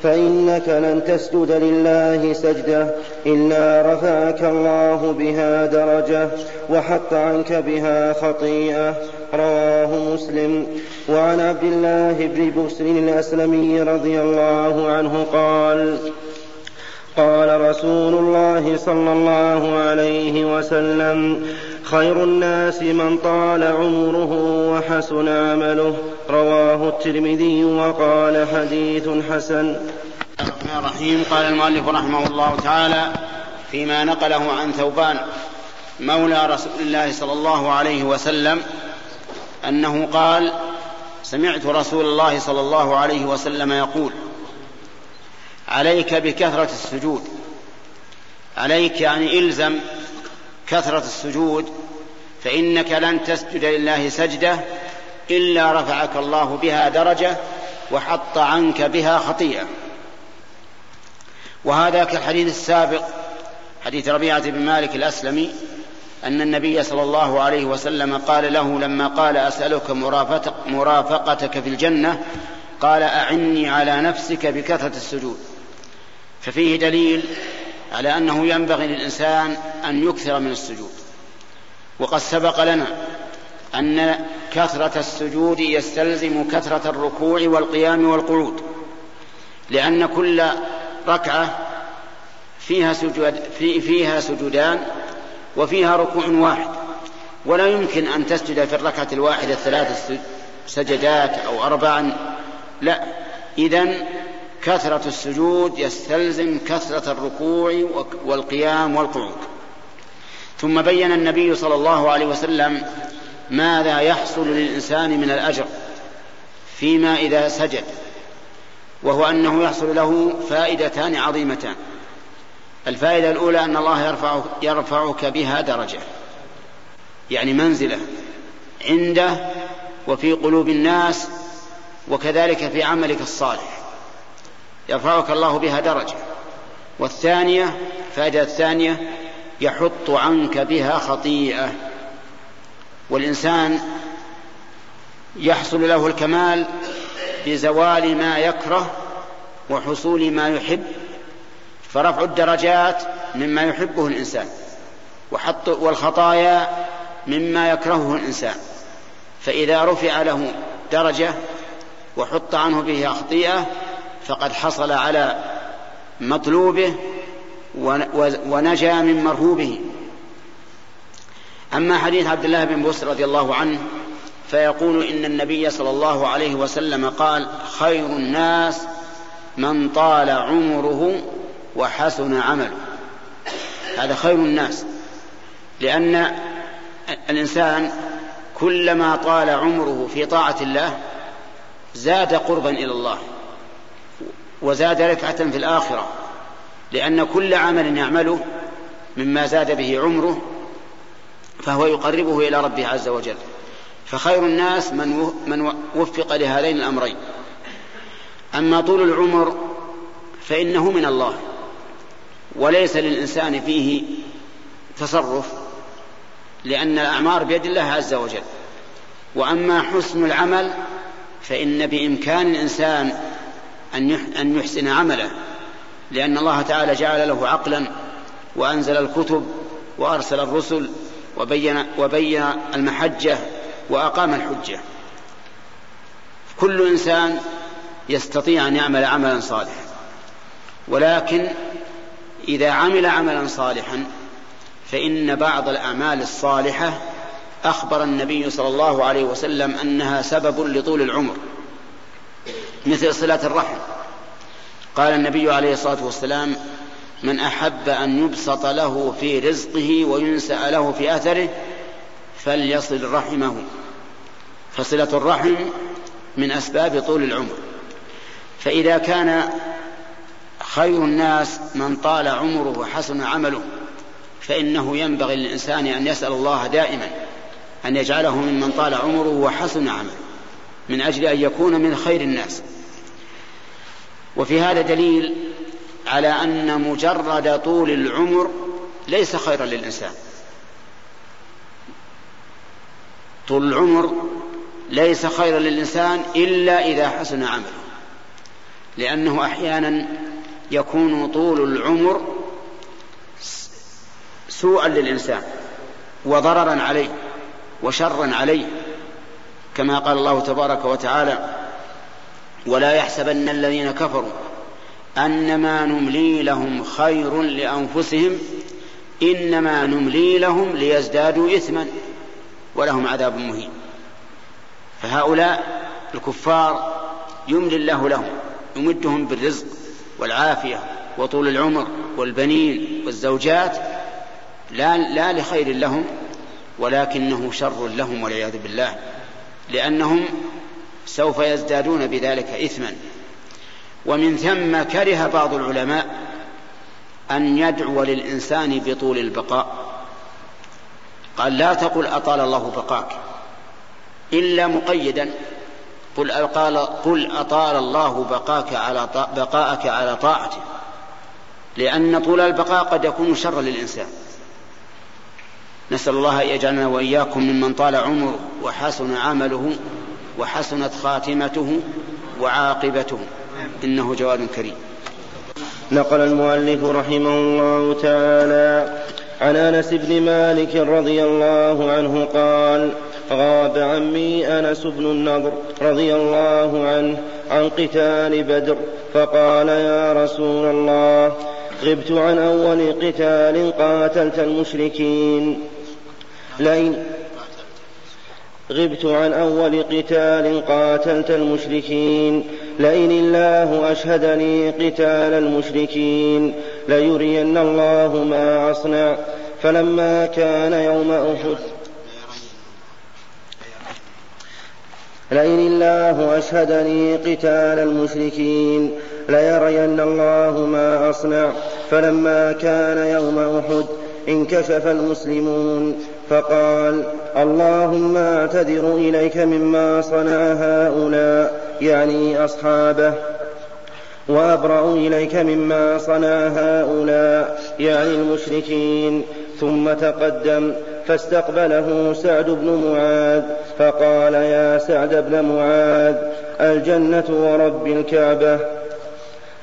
فإنك لن تسجد لله سجدة إلا رفعك الله بها درجة وحط عنك بها خطيئة. رواه مسلم. وعن عبد الله بن بسر الأسلمي رضي الله عنه قال قال رسول الله صلى الله عليه وسلم خير الناس من طال عمره وحسن عمله. رواه الترمذي وقال حديث حسن. الرحمن الرحيم. قال المؤلف رحمه الله تعالى فيما نقله عن ثوبان مولى رسول الله صلى الله عليه وسلم أنه قال سمعت رسول الله صلى الله عليه وسلم يقول عليك بكثرة السجود. عليك يعني إلزم كثرة السجود فإنك لن تسجد لله سجدة إلا رفعك الله بها درجة وحط عنك بها خطيئة. وهذا كالحديث السابق حديث ربيعة بن مالك الأسلمي أن النبي صلى الله عليه وسلم قال له لما قال أسألك مرافقتك في الجنة قال أعني على نفسك بكثرة السجود. ففيه دليل على أنه ينبغي للإنسان أن يكثر من السجود. وقد سبق لنا أن كثرة السجود يستلزم كثرة الركوع والقيام والقعود لأن كل ركعة فيها سجود في فيها سجودان وفيها ركوع واحد. ولا يمكن أن تسجد في الركعة الواحدة ثلاث سجدات أو أربعا. لا إذن كثرة السجود يستلزم كثرة الركوع والقيام والقعود. ثم بين النبي صلى الله عليه وسلم ماذا يحصل للإنسان من الأجر فيما إذا سجد وهو أنه يحصل له فائدتان عظيمتان. الفائدة الأولى أن الله يرفع يرفعك بها درجة يعني منزلة عنده وفي قلوب الناس وكذلك في عملك الصالح. يرفعك الله بها درجة. والثانية الفائدة الثانية يحط عنك بها خطيئة. والإنسان يحصل له الكمال بزوال ما يكره وحصول ما يحب فرفع الدرجات مما يحبه الإنسان وحط والخطايا مما يكرهه الإنسان. فإذا رفع له درجة وحط عنه به خطيئة فقد حصل على مطلوبه ونجا من مرهوبه. أما حديث عبد الله بن بسر رضي الله عنه فيقول إن النبي صلى الله عليه وسلم قال خير الناس من طال عمره وحسن عمله. هذا خير الناس لأن الإنسان كلما طال عمره في طاعة الله زاد قربا إلى الله. وزاد ركعة في الآخرة لأن كل عمل يعمله مما زاد به عمره فهو يقربه إلى ربه عز وجل. فخير الناس من من وفق لهذين الأمرين. أما طول العمر فإنه من الله وليس للإنسان فيه تصرف لأن الأعمار بيد الله عز وجل. وأما حسن العمل فإن بإمكان الإنسان أن يحسن عمله لأن الله تعالى جعل له عقلا وأنزل الكتب وأرسل الرسل وبين وبين المحجة وأقام الحجة. كل إنسان يستطيع أن يعمل عملا صالحا ولكن إذا عمل عملا صالحا فإن بعض الأعمال الصالحة أخبر النبي صلى الله عليه وسلم أنها سبب لطول العمر. مثل صلة الرحم. قال النبي عليه الصلاة والسلام من أحب أن يبسط له في رزقه وينسأ له في أثره فليصل رحمه. فصلة الرحم من أسباب طول العمر. فإذا كان خير الناس من طال عمره وحسن عمله فإنه ينبغي للإنسان أن يسأل الله دائما أن يجعله ممن طال عمره وحسن عمله. من أجل أن يكون من خير الناس. وفي هذا دليل على أن مجرد طول العمر ليس خيرا للإنسان. طول العمر ليس خيرا للإنسان إلا إذا حسن عمله. لأنه أحيانا يكون طول العمر سوءا للإنسان وضررا عليه وشرا عليه كما قال الله تبارك وتعالى ولا يحسبن الذين كفروا أنما نملي لهم خير لأنفسهم إنما نملي لهم ليزدادوا إثما ولهم عذاب مهين. فهؤلاء الكفار يملي الله لهم يمدهم بالرزق والعافية وطول العمر والبنين والزوجات لا, لا لخير لهم ولكنه شر لهم والعياذ بالله. لأنهم سوف يزدادون بذلك إثما. ومن ثم كره بعض العلماء أن يدعو للإنسان بطول البقاء. قال لا تقل أطال الله بقاك إلا مقيدا. قل قال قل أطال الله بقاك على بقاءك على طاعته. لأن طول البقاء قد يكون شرا للإنسان. نسأل الله أن يجعلنا وإياكم ممن طال عمره وحسن عمله وحسنت خاتمته وعاقبته. إنه جواد كريم. نقل المؤلف رحمه الله تعالى عن أنس بن مالك رضي الله عنه قال غاب عمي أنس بن النضر رضي الله عنه عن قتال بدر فقال يا رسول الله غبت عن أول قتال قاتلت المشركين. لئن غبت عن أول قتال قاتلت المشركين لئن الله أشهدني قتال المشركين ليرين الله ما أصنع. فلما كان يوم أحد لئن الله أشهدني قتال المشركين ليرين الله ما أصنع. فلما كان يوم أحد انكشف المسلمون. فقال اللهم اعتذر إليك مما صنع هؤلاء يعني أصحابه وأبرأ إليك مما صنع هؤلاء يعني المشركين. ثم تقدم فاستقبله سعد بن معاذ فقال يا سعد بن معاذ الجنة ورب الكعبة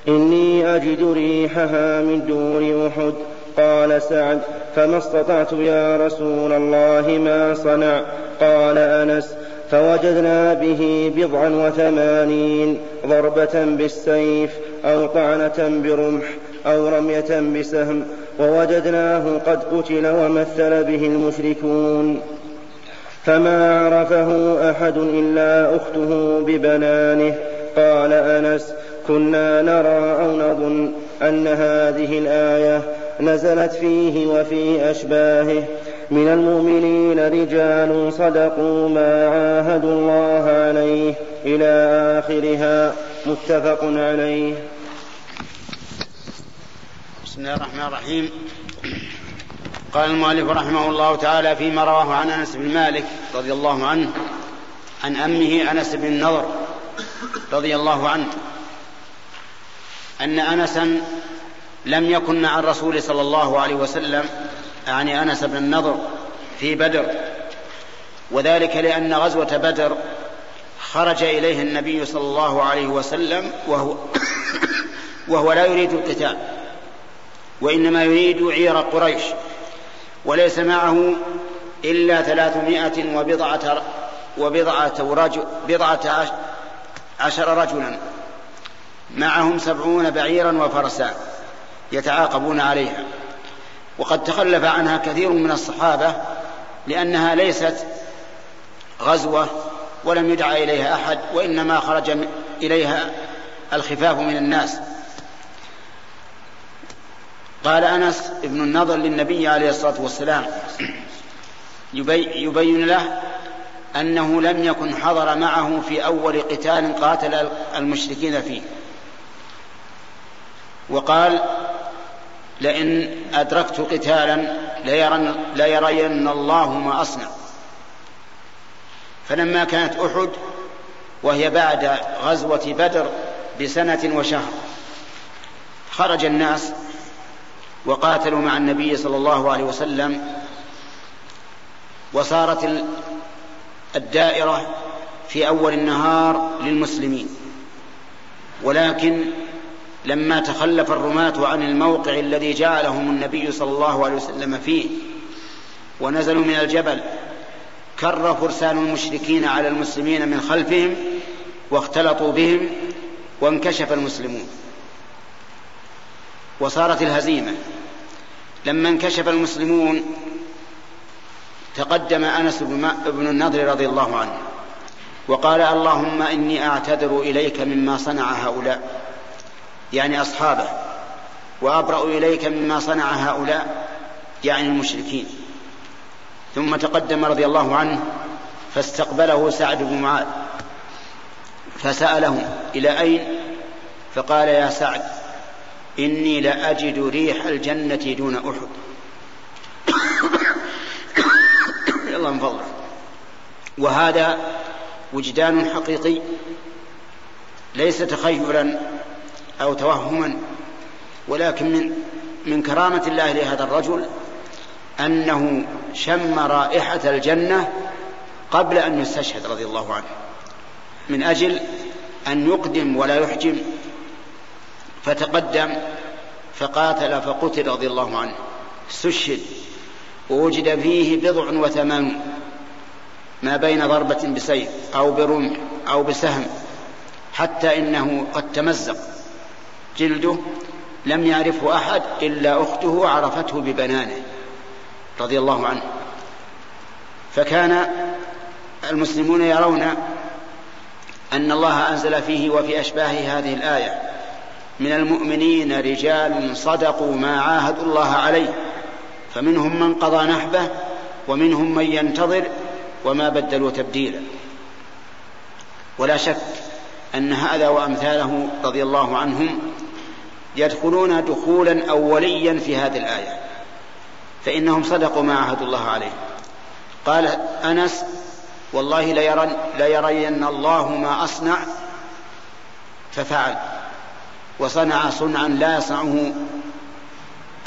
إني أجد ريحها من دون أحد قال سعد فما استطعت يا رسول الله ما صنع. قال أنس فوجدنا به بضعا وثمانين ضربة بالسيف أو طعنة برمح أو رمية بسهم ووجدناه قد قتل ومثل به المشركون. فما عرفه أحد إلا أخته ببنانه. قال أنس كنا نرى أو نظن أن هذه الآية نزلت فيه وفي أشباهه. من المؤمنين رجال صدقوا ما عاهدوا الله عليه إلى آخرها. متفق عليه. بسم الله الرحمن الرحيم. قال المؤلف رحمه الله تعالى فيما رواه عن أنس بن مالك رضي الله عنه عن أمه أنس بن النضر رضي الله عنه أن انسا لم يكن مع الرسول صلى الله عليه وسلم يعني أنس بن النضر في بدر. وذلك لأن غزوة بدر خرج إليه النبي صلى الله عليه وسلم وهو وهو لا يريد القتال وإنما يريد عير قريش. وليس معه إلا ثلاثمائة وبضعة وبضعة رجل بضعة عشر رجلا. معهم سبعون بعيرا وفرسا. يتعاقبون عليها. وقد تخلف عنها كثير من الصحابة لأنها ليست غزوة ولم يدع إليها أحد وإنما خرج إليها الخفاف من الناس. قال أنس ابن النضر للنبي عليه الصلاة والسلام يبين له أنه لم يكن حضر معه في أول قتال قاتل المشركين فيه. وقال لئن أدركت قتالا ليرن, ليرين الله ما أصنع. فلما كانت أحد وهي بعد غزوة بدر بسنة وشهر خرج الناس وقاتلوا مع النبي صلى الله عليه وسلم وصارت الدائرة في أول النهار للمسلمين. ولكن لما تخلف الرماة عن الموقع الذي جعلهم النبي صلى الله عليه وسلم فيه ونزلوا من الجبل كر فرسان المشركين على المسلمين من خلفهم واختلطوا بهم وانكشف المسلمون. وصارت الهزيمة. لما انكشف المسلمون تقدم أنس بن النضر رضي الله عنه وقال اللهم إني أعتذر إليك مما صنع هؤلاء. يعني أصحابه وأبرأ إليك مما صنع هؤلاء يعني المشركين. ثم تقدم رضي الله عنه فاستقبله سعد بن معاذ فسأله إلى أين؟ فقال يا سعد إني لأجد ريح الجنة دون أحد. الله من فضله وهذا وجدان حقيقي ليس تخيلا أو توهما ولكن من من كرامة الله لهذا الرجل أنه شم رائحة الجنة قبل أن يستشهد رضي الله عنه من أجل أن يقدم ولا يحجم فتقدم فقاتل فقتل رضي الله عنه استشهد ووجد فيه بضع وثمان ما بين ضربة بسيف أو برمح أو بسهم حتى إنه قد تمزق. جلده لم يعرفه أحد إلا أخته عرفته ببنانه رضي الله عنه. فكان المسلمون يرون أن الله أنزل فيه وفي اشباه هذه الآية من المؤمنين رجال صدقوا ما عاهدوا الله عليه فمنهم من قضى نحبه ومنهم من ينتظر وما بدلوا تبديلا. ولا شك أن هذا وأمثاله رضي الله عنهم يدخلون دخولا أوليا في هذه الآية فإنهم صدقوا ما عهدوا الله عليه. قال أنس والله ليرن ليرين الله ما أصنع ففعل. وصنع صنعا لا يصنعه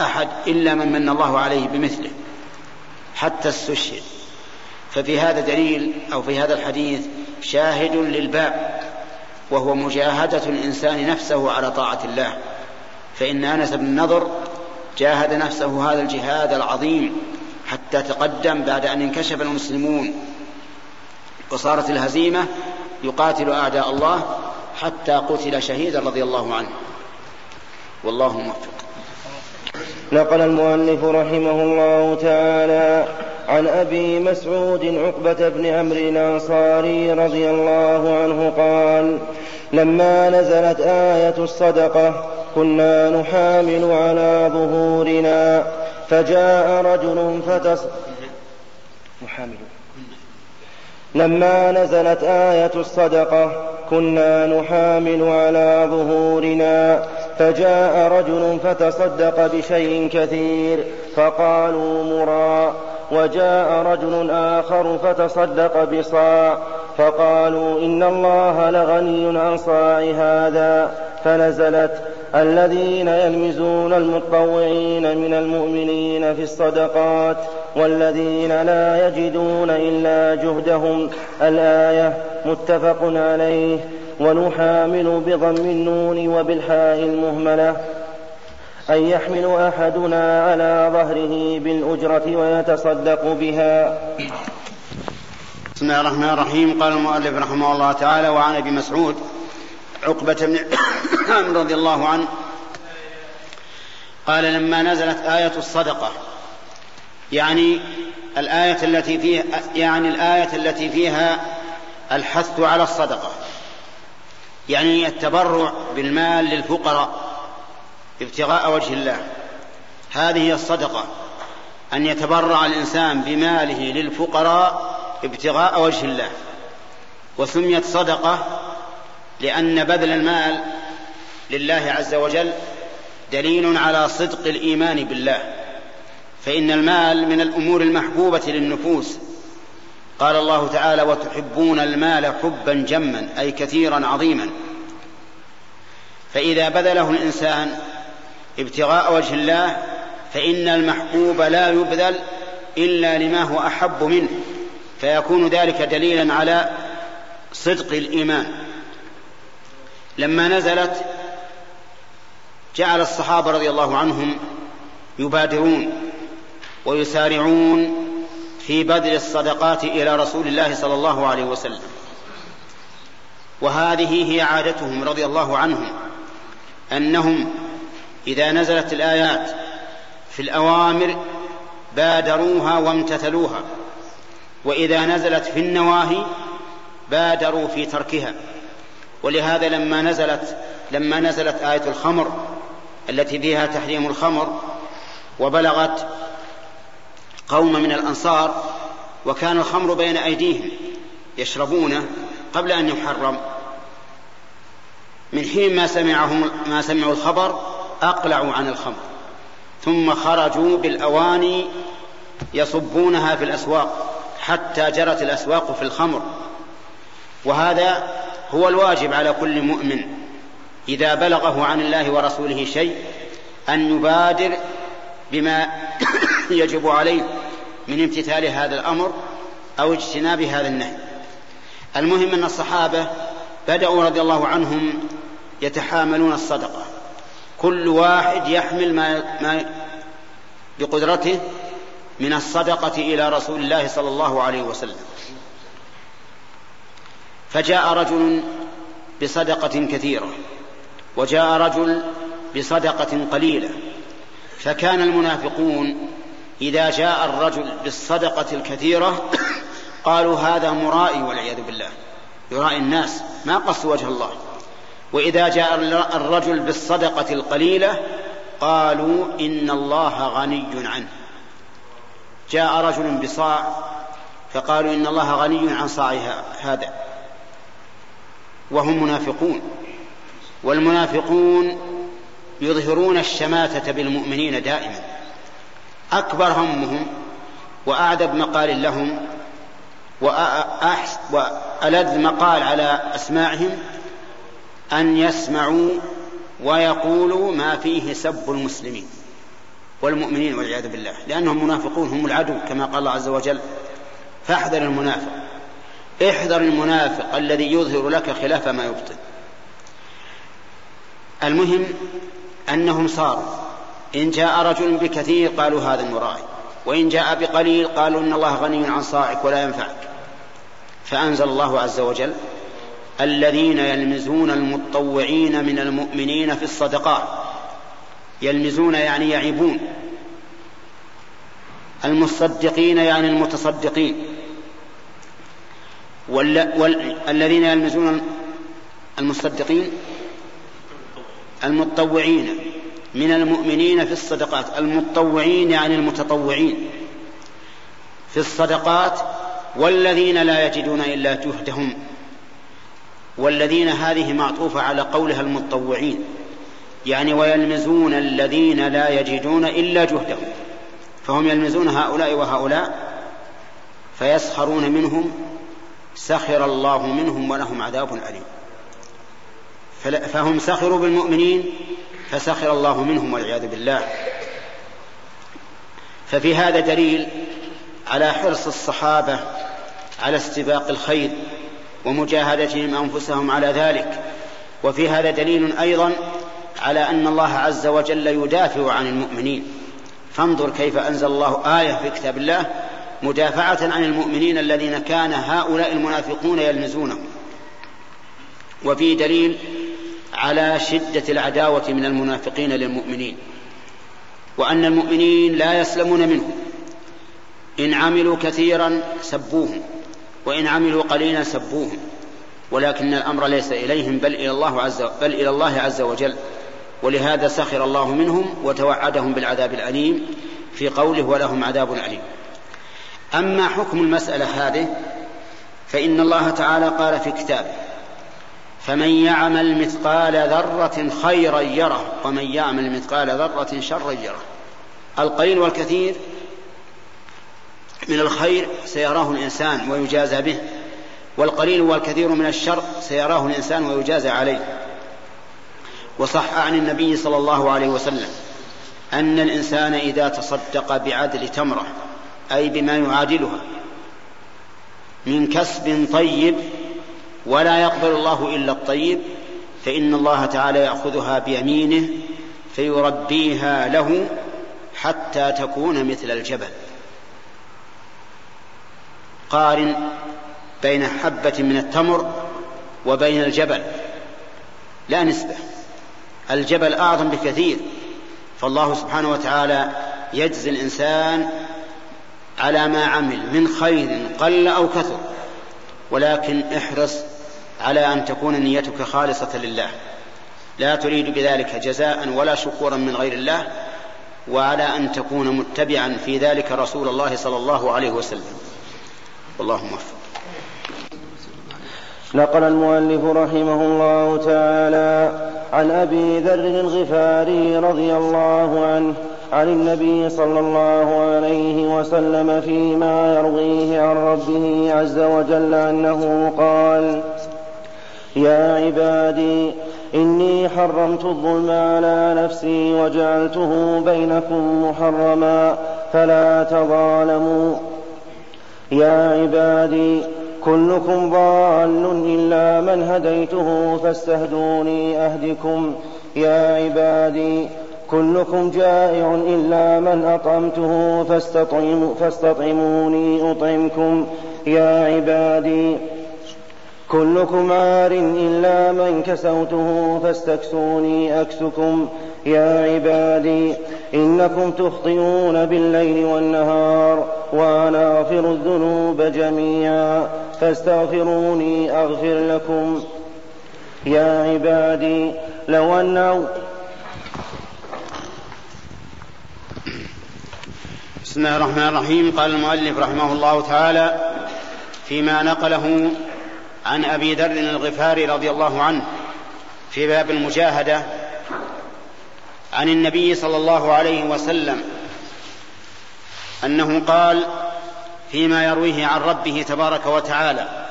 أحد إلا من من الله عليه بمثله حتى استشهد. ففي هذا دليل أو في هذا الحديث شاهد للباب وهو مجاهدة الإنسان نفسه على طاعة الله. فإن أنس بن النضر جاهد نفسه هذا الجهاد العظيم حتى تقدم بعد أن انكشف المسلمون وصارت الهزيمة يقاتل أعداء الله حتى قتل شهيدا رضي الله عنه. والله موفق. نقل المؤلف رحمه الله تعالى عن أبي مسعود عقبة بن عمرو الأنصاري رضي الله عنه قال لما نزلت آية الصدقة كنا نحامل على ظهورنا فجاء رجل فتص نحامل لما نزلت آية الصدقة كنا نحامل على ظهورنا فجاء رجل فتصدق بشيء كثير فقالوا مرا وجاء رجل آخر فتصدق بصاع فقالوا إن الله لغني عن صاع هذا فنزلت الذين يلمزون المطوعين من المؤمنين في الصدقات والذين لا يجدون إلا جهدهم. الآية متفق عليه ونحامل بضم النون وبالحاء المهملة أن يحمل أحدنا على ظهره بالأجرة ويتصدق بها. بسم الله الرحمن الرحيم. قال المؤلف رحمه الله تعالى وعن أبي مسعود عقبة بن عمرو رضي الله عنه قال لما نزلت آية الصدقة يعني الآية التي فيها يعني الآية التي فيها الحث على الصدقة. يعني التبرع بالمال للفقراء ابتغاء وجه الله. هذه هي الصدقة أن يتبرع الإنسان بماله للفقراء ابتغاء وجه الله وسميت صدقة لأن بذل المال لله عز وجل دليل على صدق الإيمان بالله. فإن المال من الأمور المحبوبة للنفوس. قال الله تعالى وتحبون المال حبا جما أي كثيرا عظيما فإذا بذله الإنسان ابتغاء وجه الله فإن المحبوب لا يبذل إلا لما هو أحب منه. فيكون ذلك دليلا على صدق الإيمان. لما نزلت جعل الصحابة رضي الله عنهم يبادرون ويسارعون في بذل الصدقات إلى رسول الله صلى الله عليه وسلم. وهذه هي عادتهم رضي الله عنهم أنهم إذا نزلت الآيات في الأوامر بادروها وامتثلوها. وإذا نزلت في النواهي بادروا في تركها. ولهذا لما نزلت لما نزلت آية الخمر التي فيها تحريم الخمر وبلغت قوم من الأنصار وكان الخمر بين أيديهم يشربونه قبل أن يحرم. من حين ما سمعهم ما سمعوا الخبر أقلعوا عن الخمر. ثم خرجوا بالأواني يصبونها في الأسواق. حتى جرت الأسواق في الخمر. وهذا هو الواجب على كل مؤمن إذا بلغه عن الله ورسوله شيء أن يبادر بما يجب عليه من امتثال هذا الأمر أو اجتناب هذا النهي. المهم أن الصحابة بدأوا رضي الله عنهم يتحاملون الصدقة. كل واحد يحمل ما, ما بقدرته من الصدقة إلى رسول الله صلى الله عليه وسلم. فجاء رجل بصدقة كثيرة وجاء رجل بصدقة قليلة. فكان المنافقون إذا جاء الرجل بالصدقة الكثيرة قالوا هذا مرائي والعياذ بالله. يرائي الناس ما قص وجه الله. وإذا جاء الرجل بالصدقة القليلة قالوا إن الله غني عنه. جاء رجل بصاع فقالوا إن الله غني عن صاع هذا. وهم منافقون. والمنافقون يظهرون الشماتة بالمؤمنين دائما. أكبر همهم وأعذب مقال لهم وألذ مقال على أسماعهم أن يسمعوا ويقولوا ما فيه سب المسلمين. والمؤمنين والعياذ بالله. لأنهم منافقون هم العدو كما قال الله عز وجل فاحذر المنافق. احذر المنافق الذي يظهر لك خلاف ما يبطن. المهم أنهم صاروا. إن جاء رجل بكثير قالوا هذا المراعي وإن جاء بقليل قالوا إن الله غني عن صاعك ولا ينفعك. فأنزل الله عز وجل الذين يلمزون المطوعين من المؤمنين في الصدقات. يلمزون يعني يعيبون. المصدقين يعني المتصدقين. والذين يلمزون المصدقين المتطوعين من المؤمنين في الصدقات. المتطوعين يعني المتطوعين في الصدقات. والذين لا يجدون إلا جهدهم. والذين هذه معطوفة على قولها المتطوعين. يعني ويلمزون الذين لا يجدون إلا جهدهم. فهم يلمزون هؤلاء وهؤلاء فيسخرون منهم سخر الله منهم ولهم عذاب أليم. فهم سخروا بالمؤمنين فسخر الله منهم والعياذ بالله. ففي هذا دليل على حرص الصحابة على استباق الخير ومجاهدتهم أنفسهم على ذلك. وفي هذا دليل أيضا على أن الله عز وجل يدافع عن المؤمنين. فانظر كيف أنزل الله آية في كتاب الله مدافعة عن المؤمنين الذين كان هؤلاء المنافقون يلمزونهم وفي دليل على شدة العداوة من المنافقين للمؤمنين. وأن المؤمنين لا يسلمون منهم. إن عملوا كثيرا سبوهم وإن عملوا قليلا سبوهم. ولكن الأمر ليس إليهم بل إلى الله عز بل إلى الله عز وجل. ولهذا سخر الله منهم وتوعدهم بالعذاب الأليم في قوله ولهم عذاب أليم. أما حكم المسألة هذه فإن الله تعالى قال في كتابه فمن يعمل مثقال ذرة خيرا يره ومن يعمل مثقال ذرة شرا يره. القليل والكثير من الخير سيراه الإنسان ويجازى به والقليل والكثير من الشر سيراه الإنسان ويجازى عليه. وصح عن النبي صلى الله عليه وسلم أن الإنسان إذا تصدق بعدل تمرة أي بما يعادلها من كسب طيب ولا يقبل الله إلا الطيب فإن الله تعالى يأخذها بيمينه فيربيها له حتى تكون مثل الجبل. قارن بين حبة من التمر وبين الجبل لا نسبة. الجبل أعظم بكثير. فالله سبحانه وتعالى يجزي الإنسان على ما عمل من خير قل أو كثر ولكن احرص على أن تكون نيتك خالصة لله. لا تريد بذلك جزاء ولا شكورا من غير الله وعلى أن تكون متبعا في ذلك رسول الله صلى الله عليه وسلم. والله موفق. نقل المؤلف رحمه الله تعالى عن أبي ذر الغفاري رضي الله عنه عن النبي صلى الله عليه وسلم فيما يرويه عن ربه عز وجل أنه قال يا عبادي إني حرمت الظلم على نفسي وجعلته بينكم محرما فلا تظالموا. يا عبادي كلكم ضال إلا من هديته فاستهدوني أهدكم. يا عبادي كلكم جائع إلا من أطعمته فاستطعم فاستطعموني أطعمكم. يا عبادي كلكم عار إلا من كسوته فاستكسوني أكسكم. يا عبادي إنكم تخطئون بالليل والنهار وأنا أغفر الذنوب جميعا. فاستغفروني أغفر لكم. يا عبادي لو أن بسم الله الرحمن الرحيم. قال المؤلف رحمه الله تعالى فيما نقله عن أبي ذر الغفاري رضي الله عنه في باب المجاهدة عن النبي صلى الله عليه وسلم أنه قال فيما يرويه عن ربه تبارك وتعالى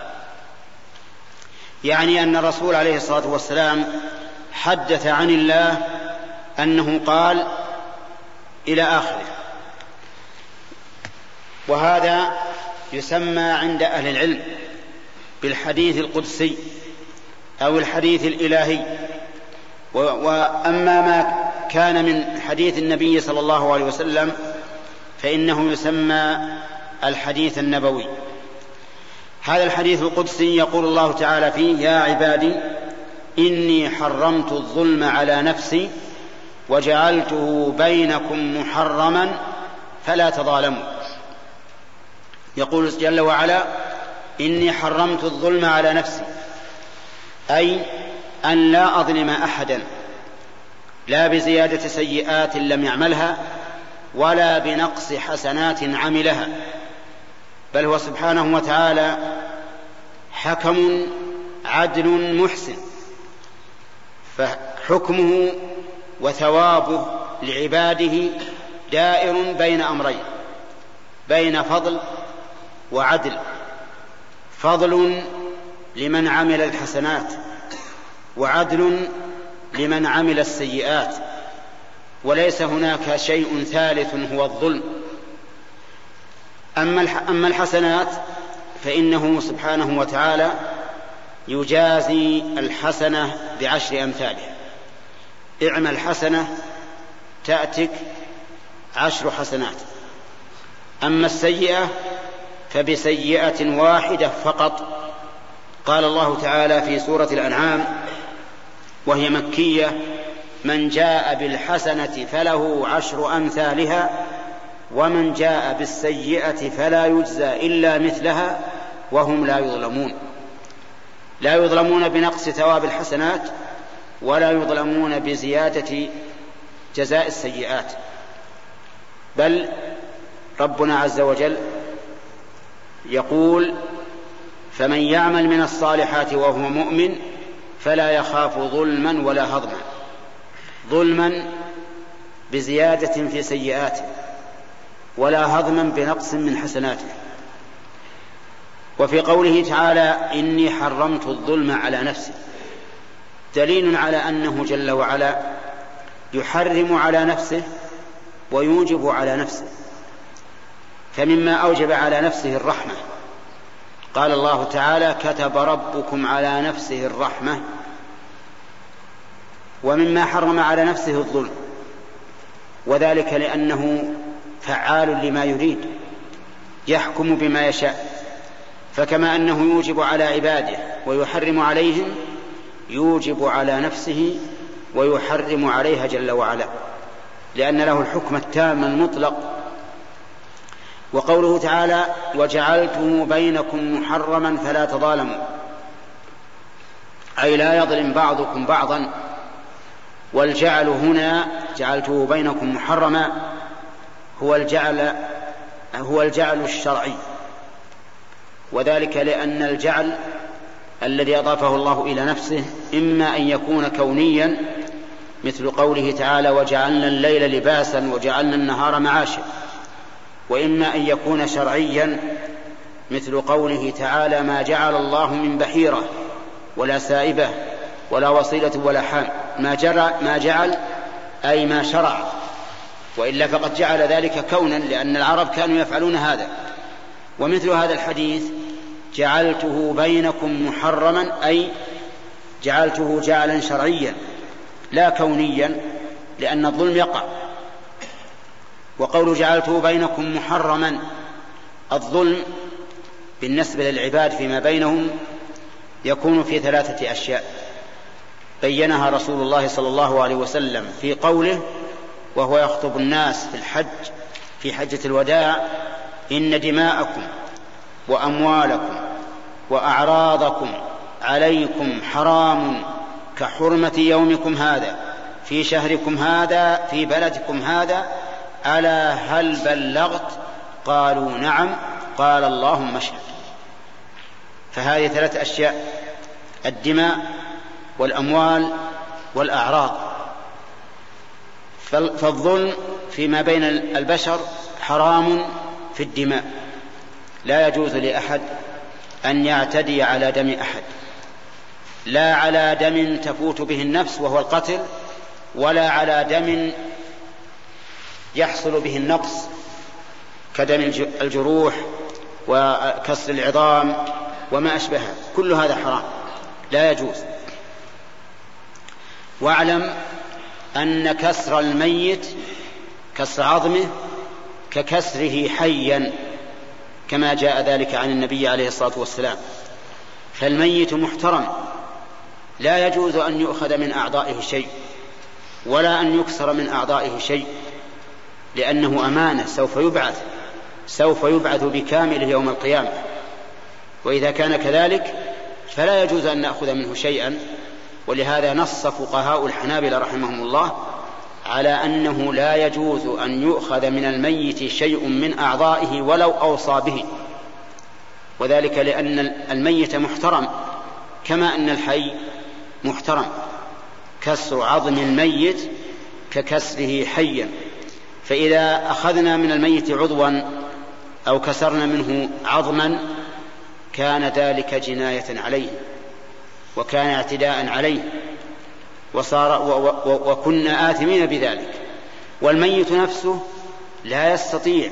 يعني أن الرسول عليه الصلاة والسلام حدث عن الله أنه قال إلى آخره. وهذا يسمى عند أهل العلم. بالحديث القدسي أو الحديث الإلهي. واما ما كان من حديث النبي صلى الله عليه وسلم فإنه يسمى الحديث النبوي. هذا الحديث القدسي يقول الله تعالى فيه يا عبادي إني حرمت الظلم على نفسي وجعلته بينكم محرما فلا تظالموا. يقول جل وعلا إني حرمت الظلم على نفسي. أي أن لا أظلم أحدا. لا بزيادة سيئات لم يعملها ولا بنقص حسنات عملها. بل هو سبحانه وتعالى حكم عدل محسن. فحكمه وثوابه لعباده دائر بين أمرين بين فضل وعدل. فضل لمن عمل الحسنات وعدل لمن عمل السيئات وليس هناك شيء ثالث هو الظلم. أما الحسنات فإنه سبحانه وتعالى يجازي الحسنة بعشر أمثالها. اعمل حسنة تأتك عشر حسنات. أما السيئة فبسيئة واحدة فقط. قال الله تعالى في سورة الأنعام وهي مكية من جاء بالحسنة فله عشر أمثالها ومن جاء بالسيئة فلا يجزى إلا مثلها وهم لا يظلمون. لا يظلمون بنقص ثواب الحسنات ولا يظلمون بزيادة جزاء السيئات. بل ربنا عز وجل يقول فمن يعمل من الصالحات وهو مؤمن فلا يخاف ظلما ولا هضما. ظلما بزيادة في سيئاته ولا هضما بنقص من حسناته. وفي قوله تعالى إني حرمت الظلم على نفسي. دليل على أنه جل وعلا يحرم على نفسه ويوجب على نفسه. فمما أوجب على نفسه الرحمة. قال الله تعالى كتب ربكم على نفسه الرحمة ومما حرم على نفسه الظلم وذلك لأنه فعال لما يريد يحكم بما يشاء فكما أنه يوجب على عباده ويحرم عليهم يوجب على نفسه ويحرم عليها جل وعلا لأن له الحكم التام المطلق وقوله تعالى وجعلته بينكم محرما فلا تظالموا. أي لا يظلم بعضكم بعضا. والجعل هنا جعلته بينكم محرما هو الجعل هو الجعل الشرعي. وذلك لأن الجعل الذي أضافه الله إلى نفسه إما أن يكون كونيا مثل قوله تعالى وجعلنا الليل لباسا وجعلنا النهار معاشا. وإما أن يكون شرعيا مثل قوله تعالى ما جعل الله من بحيرة ولا سائبة ولا وصيلة ولا حام. ما, جرى ما جعل أي ما شرع. وإلا فقد جعل ذلك كونا لأن العرب كانوا يفعلون هذا. ومثل هذا الحديث جعلته بينكم محرما أي جعلته جعلا شرعيا لا كونيا لأن الظلم يقع. وقول جعلته بينكم محرما الظلم بالنسبة للعباد فيما بينهم يكون في ثلاثة أشياء. بينها رسول الله صلى الله عليه وسلم في قوله وهو يخطب الناس في الحج في حجة الوداع إن دماءكم وأموالكم وأعراضكم عليكم حرام كحرمة يومكم هذا في شهركم هذا في بلدكم هذا ألا هل بلغت؟ قالوا نعم. قال اللهم اشهد. فهذه ثلاث أشياء الدماء والأموال والأعراض. فالظلم فيما بين البشر حرام في الدماء. لا يجوز لأحد أن يعتدي على دم أحد. لا على دم تفوت به النفس وهو القتل ولا على دم يحصل به النقص كدم الجروح وكسر العظام وما أشبهها كل هذا حرام. لا يجوز. واعلم أن كسر الميت كسر عظمه ككسره حيا كما جاء ذلك عن النبي عليه الصلاة والسلام. فالميت محترم. لا يجوز أن يؤخذ من أعضائه شيء ولا أن يكسر من أعضائه شيء. لأنه أمانة سوف يبعث سوف يبعث بكامله يوم القيامة. وإذا كان كذلك فلا يجوز أن نأخذ منه شيئا. ولهذا نص فقهاء الحنابلة رحمهم الله على أنه لا يجوز أن يؤخذ من الميت شيء من أعضائه ولو أوصى به. وذلك لأن الميت محترم كما أن الحي محترم. كسر عظم الميت ككسره حيا. فإذا أخذنا من الميت عضوا أو كسرنا منه عظما كان ذلك جناية عليه وكان اعتداء عليه وصار وكنا آثمين بذلك. والميت نفسه لا يستطيع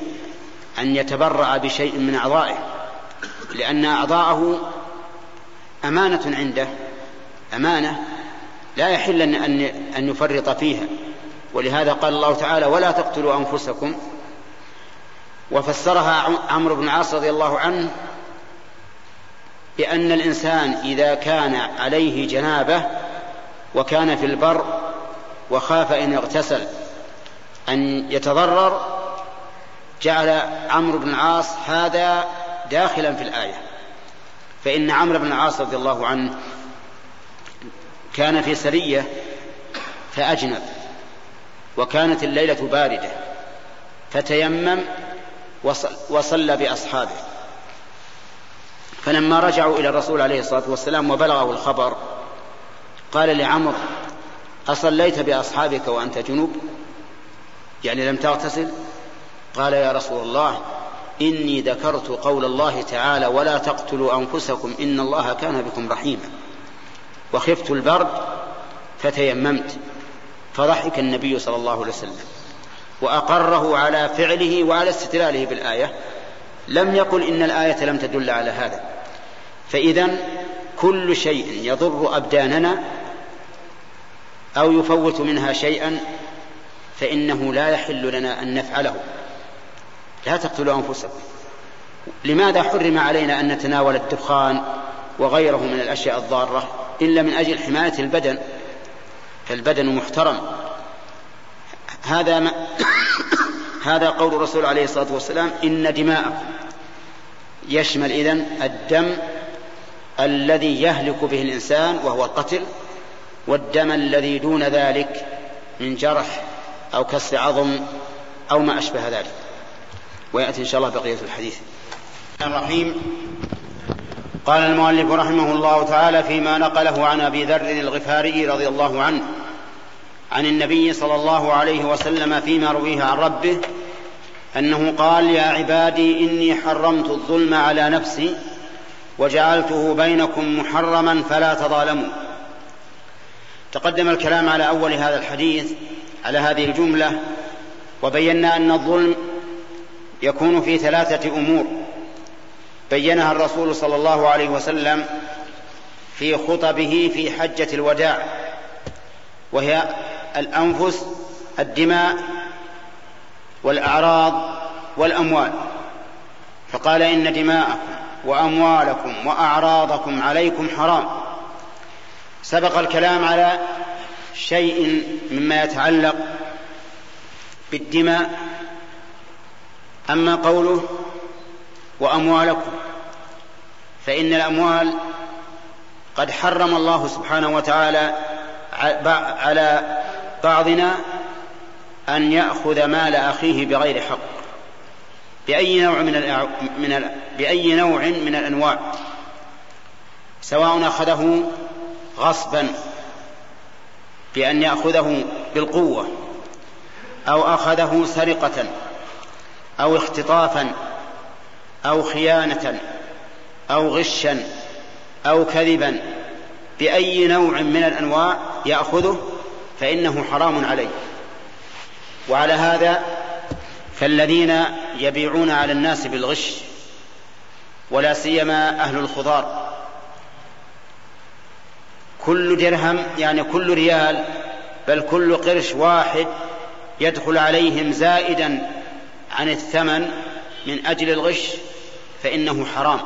أن يتبرع بشيء من أعضائه لأن أعضاءه أمانة عنده أمانة لا يحل أن أن يفرط فيها. ولهذا قال الله تعالى ولا تقتلوا أنفسكم. وفسرها عمرو بن العاص رضي الله عنه بأن الإنسان إذا كان عليه جنابة وكان في البر وخاف إن اغتسل أن يتضرر جعل عمرو بن العاص هذا داخلا في الآية. فإن عمرو بن العاص رضي الله عنه كان في سرية فأجنب. وكانت الليلة باردة فتيمم وصلى بأصحابه. فلما رجعوا إلى الرسول عليه الصلاة والسلام وبلغه الخبر قال لعمر أصليت بأصحابك وأنت جنوب؟ يعني لم تغتسل؟ قال يا رسول الله إني ذكرت قول الله تعالى ولا تقتلوا أنفسكم إن الله كان بكم رحيما. وخفت البرد فتيممت. فضحك النبي صلى الله عليه وسلم وأقره على فعله وعلى استدلاله بالآية لم يقل إن الآية لم تدل على هذا فإذا كل شيء يضر أبداننا أو يفوت منها شيئا فإنه لا يحل لنا أن نفعله لا تقتلوا أنفسكم لماذا حرم علينا أن نتناول الدخان وغيره من الأشياء الضارة إلا من أجل حماية البدن فالبدن محترم. هذا ما هذا قول الرسول عليه الصلاة والسلام إن دماءكم يشمل إذن الدم الذي يهلك به الإنسان وهو القتل والدم الذي دون ذلك من جرح أو كسر عظم أو ما أشبه ذلك. ويأتي إن شاء الله بقية الحديث. الرحيم. قال المؤلف رحمه الله تعالى فيما نقله عن أبي ذر الغفاري رضي الله عنه عن النبي صلى الله عليه وسلم فيما رويه عن ربه أنه قال يا عبادي إني حرمت الظلم على نفسي وجعلته بينكم محرما فلا تظالموا. تقدم الكلام على أول هذا الحديث على هذه الجملة وبينا أن الظلم يكون في ثلاثة أمور. بينها الرسول صلى الله عليه وسلم في خطبه في حجة الوداع وهي الأنفس الدماء والأعراض والأموال. فقال إن دماءكم وأموالكم وأعراضكم عليكم حرام. سبق الكلام على شيء مما يتعلق بالدماء أما قوله وأموالكم. فإن الأموال قد حرم الله سبحانه وتعالى على بعضنا أن يأخذ مال أخيه بغير حق. بأي نوع من من بأي نوع من الأنواع. سواء أخذه غصبا بأن يأخذه بالقوة أو أخذه سرقة أو اختطافا أو خيانة أو غشا أو كذبا بأي نوع من الأنواع يأخذه فإنه حرام عليه. وعلى هذا فالذين يبيعون على الناس بالغش ولا سيما أهل الخضار. كل درهم يعني كل ريال بل كل قرش واحد يدخل عليهم زائدا عن الثمن من أجل الغش فإنه حرام.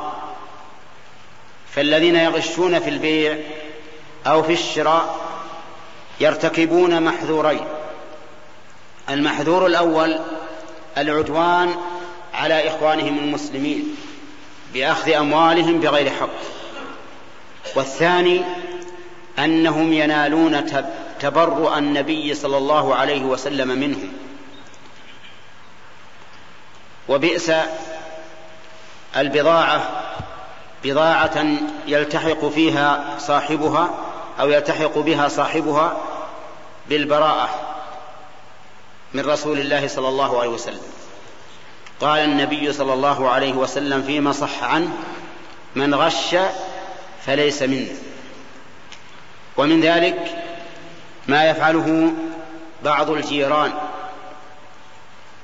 فالذين يغشون في البيع أو في الشراء يرتكبون محذورين. المحذور الأول العدوان على إخوانهم المسلمين بأخذ أموالهم بغير حق. والثاني أنهم ينالون تبرؤ النبي صلى الله عليه وسلم منهم. وبئس البضاعة بضاعة يلتحق فيها صاحبها أو يلتحق بها صاحبها بالبراءة من رسول الله صلى الله عليه وسلم. قال النبي صلى الله عليه وسلم فيما صح عنه من غش فليس منا ومن ذلك ما يفعله بعض الجيران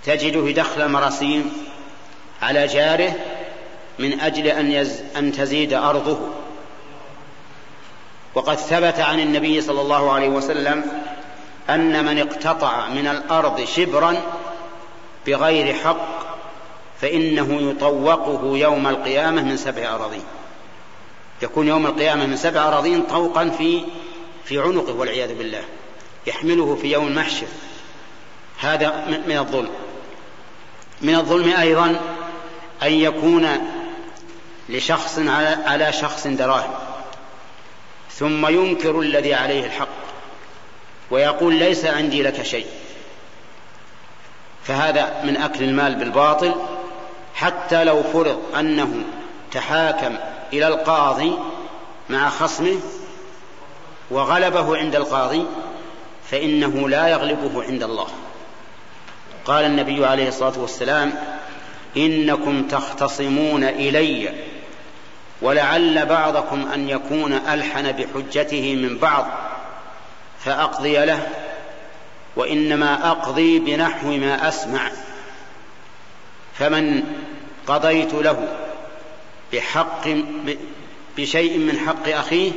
تجده دخل مراسيم على جاره من أجل أن, يز أن تزيد أرضه. وقد ثبت عن النبي صلى الله عليه وسلم أن من اقتطع من الأرض شبرا بغير حق فإنه يطوقه يوم القيامة من سبع أراضين. يكون يوم القيامة من سبع أراضين طوقا في في عنقه والعياذ بالله. يحمله في يوم المحشر. هذا من الظلم. من الظلم أيضا أن يكون لشخص على شخص دراهم ثم ينكر الذي عليه الحق ويقول ليس عندي لك شيء. فهذا من أكل المال بالباطل حتى لو فرض أنه تحاكم إلى القاضي مع خصمه وغلبه عند القاضي فإنه لا يغلبه عند الله. قال النبي عليه الصلاة والسلام إنكم تختصمون إلي ولعل بعضكم أن يكون ألحن بحجته من بعض فأقضي له وإنما أقضي بنحو ما أسمع. فمن قضيت له بحق بشيء من حق أخيه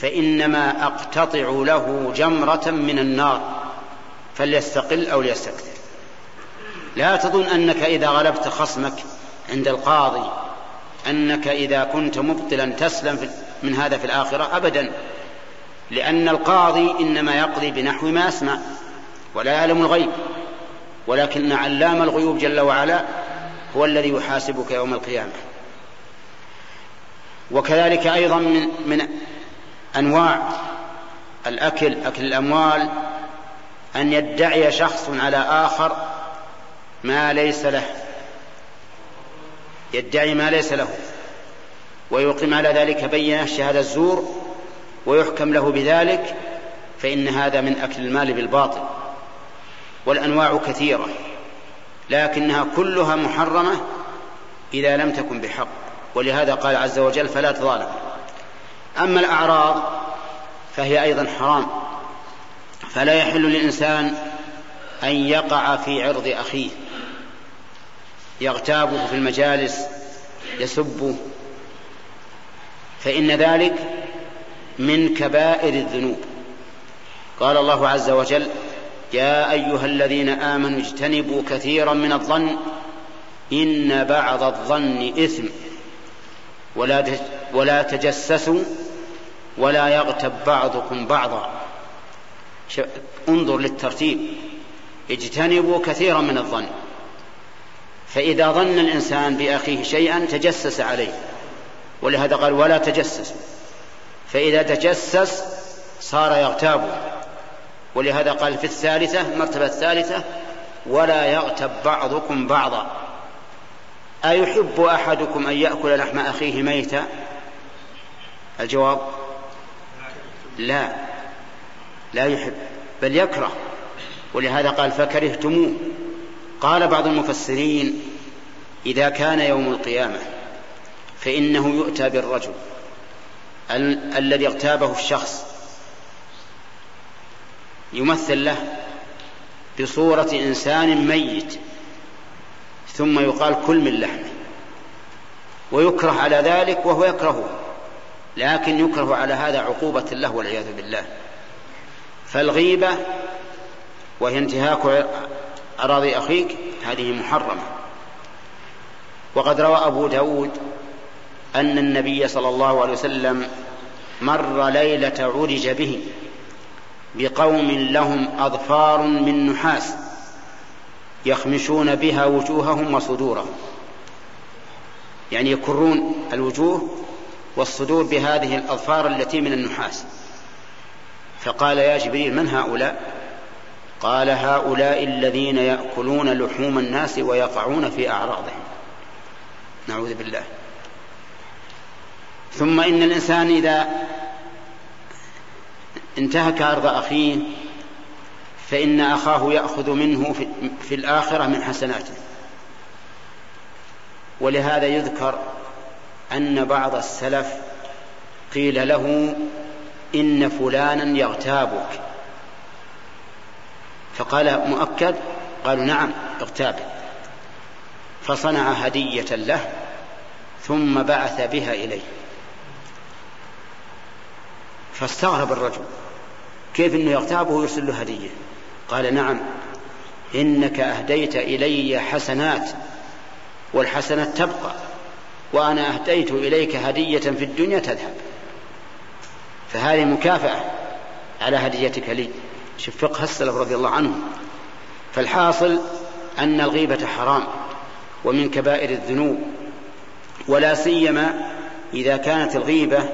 فإنما أقتطع له جمرة من النار فليستقل أو ليستكثر. لا تظن أنك إذا غلبت خصمك عند القاضي أنك إذا كنت مبطلا تسلم من هذا في الآخرة أبدا. لأن القاضي إنما يقضي بنحو ما أسمع ولا يعلم الغيب. ولكن علام الغيوب جل وعلا هو الذي يحاسبك يوم القيامة. وكذلك أيضا من, من أنواع الأكل أكل الأموال أن يدعي شخص على آخر ما ليس له. يدعي ما ليس له ويقيم على ذلك بينة شهادة الزور ويحكم له بذلك فإن هذا من أكل المال بالباطل. والأنواع كثيرة لكنها كلها محرمة إذا لم تكن بحق. ولهذا قال عز وجل فلا تظالم. أما الأعراض فهي أيضا حرام. فلا يحل للإنسان أن يقع في عرض أخيه. يغتابه في المجالس يسبه فإن ذلك من كبائر الذنوب. قال الله عز وجل يا أيها الذين آمنوا اجتنبوا كثيرا من الظن إن بعض الظن إثم. ولا ولا تجسسوا ولا يغتب بعضكم بعضا. انظر للترتيب. اجتنبوا كثيرا من الظن. فإذا ظن الإنسان بأخيه شيئا تجسس عليه. ولهذا قال ولا تجسسوا فإذا تجسس صار يغتاب. ولهذا قال في الثالثة المرتبة الثالثة ولا يغتب بعضكم بعضا. أيحب أحدكم أن يأكل لحم أخيه ميتا؟ الجواب لا. لا يحب بل يكره. ولهذا قال فكرهتموه. قال بعض المفسرين إذا كان يوم القيامة فإنه يؤتى بالرجل ال- الذي اغتابه الشخص يمثل له بصورة إنسان ميت ثم يقال كل من لحمه ويكره على ذلك وهو يكرهه لكن يكره على هذا عقوبة له والعياذ بالله فالغيبة وهي انتهاك أراضي أخيك؟ هذه محرمة. وقد روى أبو داود أن النبي صلى الله عليه وسلم مر ليلة عرج به بقوم لهم أظفار من نحاس يخمشون بها وجوههم وصدورهم. يعني يكرون الوجوه والصدور بهذه الأظفار التي من النحاس. فقال يا جبريل من هؤلاء؟ قال هؤلاء الذين يأكلون لحوم الناس ويقعون في أعراضهم. نعوذ بالله. ثم إن الإنسان إذا انتهك عرض أخيه فإن أخاه يأخذ منه في, في الآخرة من حسناته. ولهذا يذكر أن بعض السلف قيل له إن فلانا يغتابك. فقال مؤكد قالوا نعم اغتابك فصنع هدية له ثم بعث بها إليه. فاستغرب الرجل كيف إنه يغتابه ويرسل له هدية؟ قال نعم إنك أهديت إلي حسنات والحسنات تبقى وأنا أهديت إليك هدية في الدنيا تذهب. فهذه مكافأة على هديتك لي. شوف فقه السلف رضي الله عنهم. فالحاصل أن الغيبة حرام ومن كبائر الذنوب ولا سيما إذا كانت الغيبة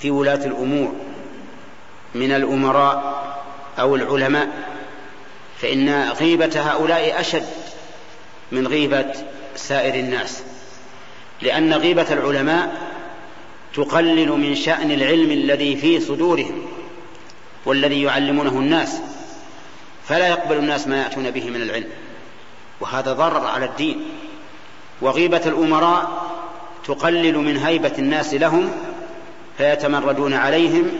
في ولاة الأمور من الأمراء أو العلماء فإن غيبة هؤلاء أشد من غيبة سائر الناس. لأن غيبة العلماء تقلل من شأن العلم الذي في صدورهم. والذي يعلمونه الناس فلا يقبل الناس ما يأتون به من العلم. وهذا ضرر على الدين. وغيبة الأمراء تقلل من هيبة الناس لهم فيتمردون عليهم.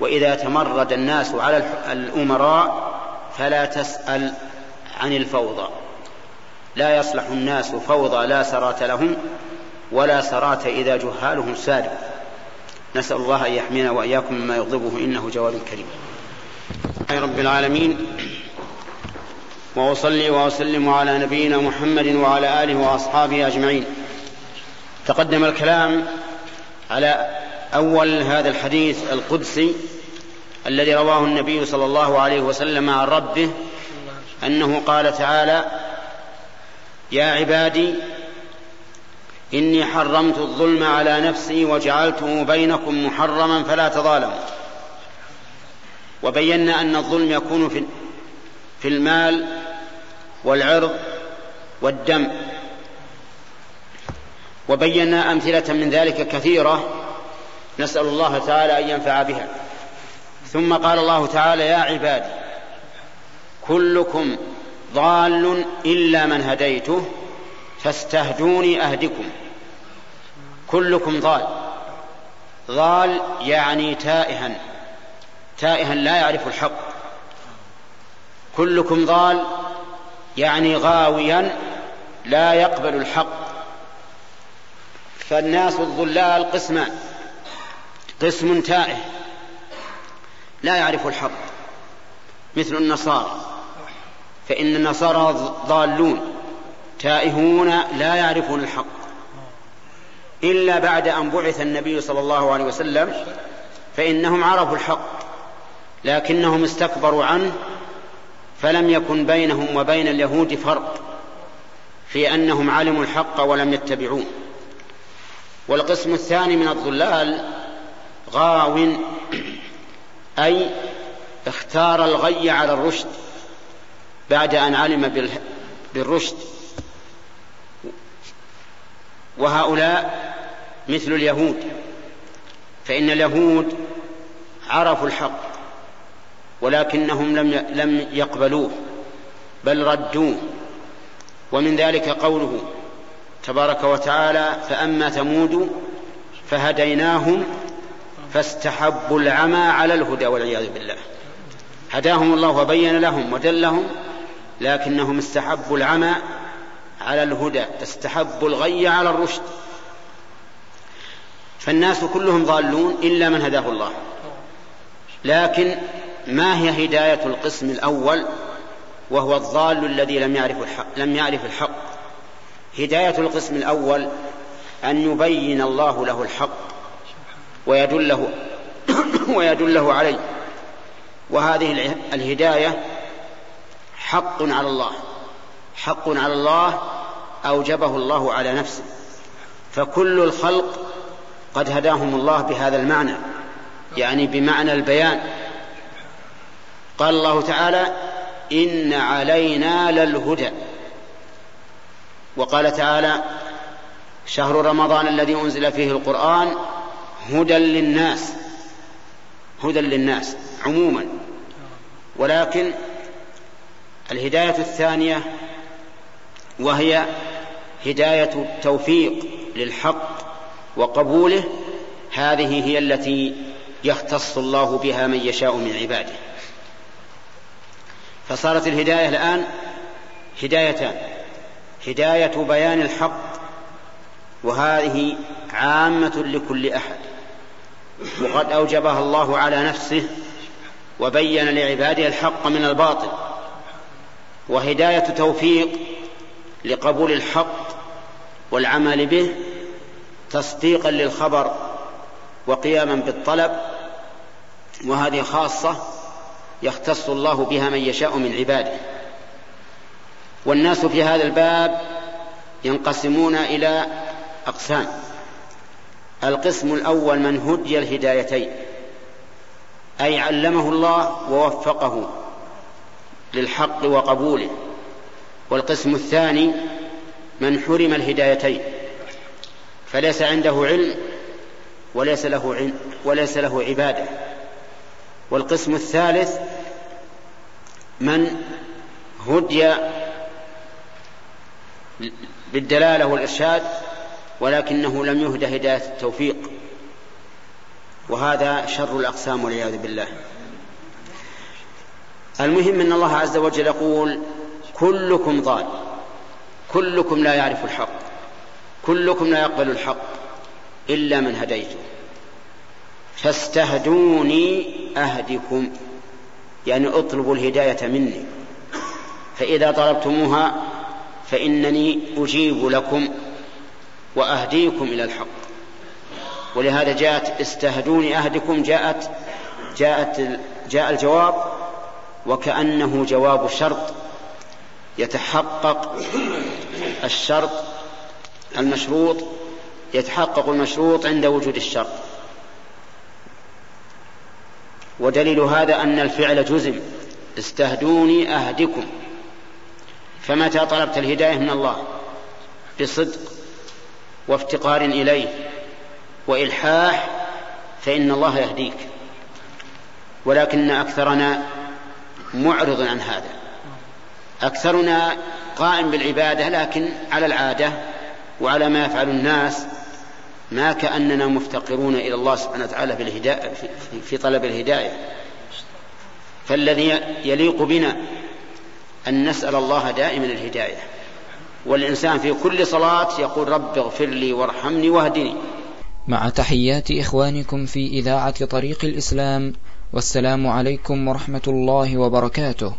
وإذا تمرد الناس على الأمراء فلا تسأل عن الفوضى. لا يصلح الناس فوضى لا سرات لهم ولا سرات إذا جهالهم سادوا. نسأل الله أن يحمينا وإياكم مما يغضبه إنه جواد كريم. رب العالمين وأصلي وأسلم على نبينا محمد وعلى آله وأصحابه أجمعين. تقدم الكلام على أول هذا الحديث القدسي الذي رواه النبي صلى الله عليه وسلم عن ربه أنه قال تعالى يا عبادي إني حرمت الظلم على نفسي وجعلته بينكم محرما فلا تظالموا. وبينا أن الظلم يكون في في المال والعرض والدم. وبينا أمثلة من ذلك كثيرة نسأل الله تعالى أن ينفع بها. ثم قال الله تعالى يا عبادي كلكم ضال إلا من هديته فاستهدوني أهدكم. كلكم ضال. ضال يعني تائها. تائها لا يعرف الحق. كلكم ضال يعني غاويا لا يقبل الحق. فالناس الضلال قسمان. قسم تائه لا يعرف الحق. مثل النصارى. فإن النصارى ضالون. تائهون لا يعرفون الحق. إلا بعد أن بعث النبي صلى الله عليه وسلم فإنهم عرفوا الحق لكنهم استكبروا عنه فلم يكن بينهم وبين اليهود فرق في أنهم علموا الحق ولم يتبعوه. والقسم الثاني من الضلال غاو أي اختار الغي على الرشد بعد أن علم بالرشد. وهؤلاء مثل اليهود فإن اليهود عرفوا الحق ولكنهم لم لم يقبلوه بل ردوه ومن ذلك قوله تبارك وتعالى فأما ثمود فهديناهم فاستحبوا العمى على الهدى والعياذ بالله. هداهم الله وبين لهم ودلهم لكنهم استحبوا العمى على الهدى استحبوا الغي على الرشد. فالناس كلهم ضالون إلا من هداه الله. لكن ما هي هداية القسم الأول؟ وهو الضال الذي لم يعرف الحق لم يعرف الحق. هداية القسم الأول أن يبين الله له الحق ويدله ويدله عليه. وهذه الهداية حق على الله. حق على الله أوجبه الله على نفسه. فكل الخلق قد هداهم الله بهذا المعنى يعني بمعنى البيان. قال الله تعالى إن علينا للهدى. وقال تعالى شهر رمضان الذي أنزل فيه القرآن هدى للناس هدى للناس عموما. ولكن الهداية الثانية وهي هداية التوفيق للحق وقبوله هذه هي التي يختص الله بها من يشاء من عباده. فصارت الهداية الآن هدايتان هداية بيان الحق وهذه عامة لكل أحد. وقد أوجبها الله على نفسه وبين لعباده الحق من الباطل. وهداية توفيق لقبول الحق والعمل به تصديقا للخبر وقياما بالطلب وهذه خاصة يختص الله بها من يشاء من عباده. والناس في هذا الباب ينقسمون إلى أقسام. القسم الأول من هدي الهدايتين أي علمه الله ووفقه للحق وقبوله. والقسم الثاني من حرم الهدايتين فليس عنده علم وليس له علم وليس له عبادة. والقسم الثالث من هدي بالدلالة والإرشاد ولكنه لم يهد هداية التوفيق. وهذا شر الأقسام والعياذ بالله. المهم أن الله عز وجل يقول كلكم ضال. كلكم لا يعرف الحق. كلكم لا يقبل الحق إلا من هديته. فاستهدوني أهدكم. يعني اطلبوا الهداية مني. فإذا طلبتموها فإنني أجيب لكم وأهديكم إلى الحق. ولهذا جاءت استهدوني أهدكم جاءت جاءت جاء الجواب وكأنه جواب شرط يتحقق الشرط المشروط يتحقق المشروط عند وجود الشرط. ودليل هذا أن الفعل جزم. استهدوني أهدكم. فمتى طلبت الهداية من الله بصدق وافتقار إليه وإلحاح فإن الله يهديك. ولكن أكثرنا معرض عن هذا. أكثرنا قائم بالعبادة لكن على العادة وعلى ما يفعل الناس ما كأننا مفتقرون إلى الله سبحانه وتعالى بالهداية في طلب الهداية. فالذي يليق بنا أن نسأل الله دائما الهداية. والإنسان في كل صلاة يقول رب اغفر لي وارحمني واهدني. مع تحيات إخوانكم في إذاعة طريق الإسلام والسلام عليكم ورحمة الله وبركاته.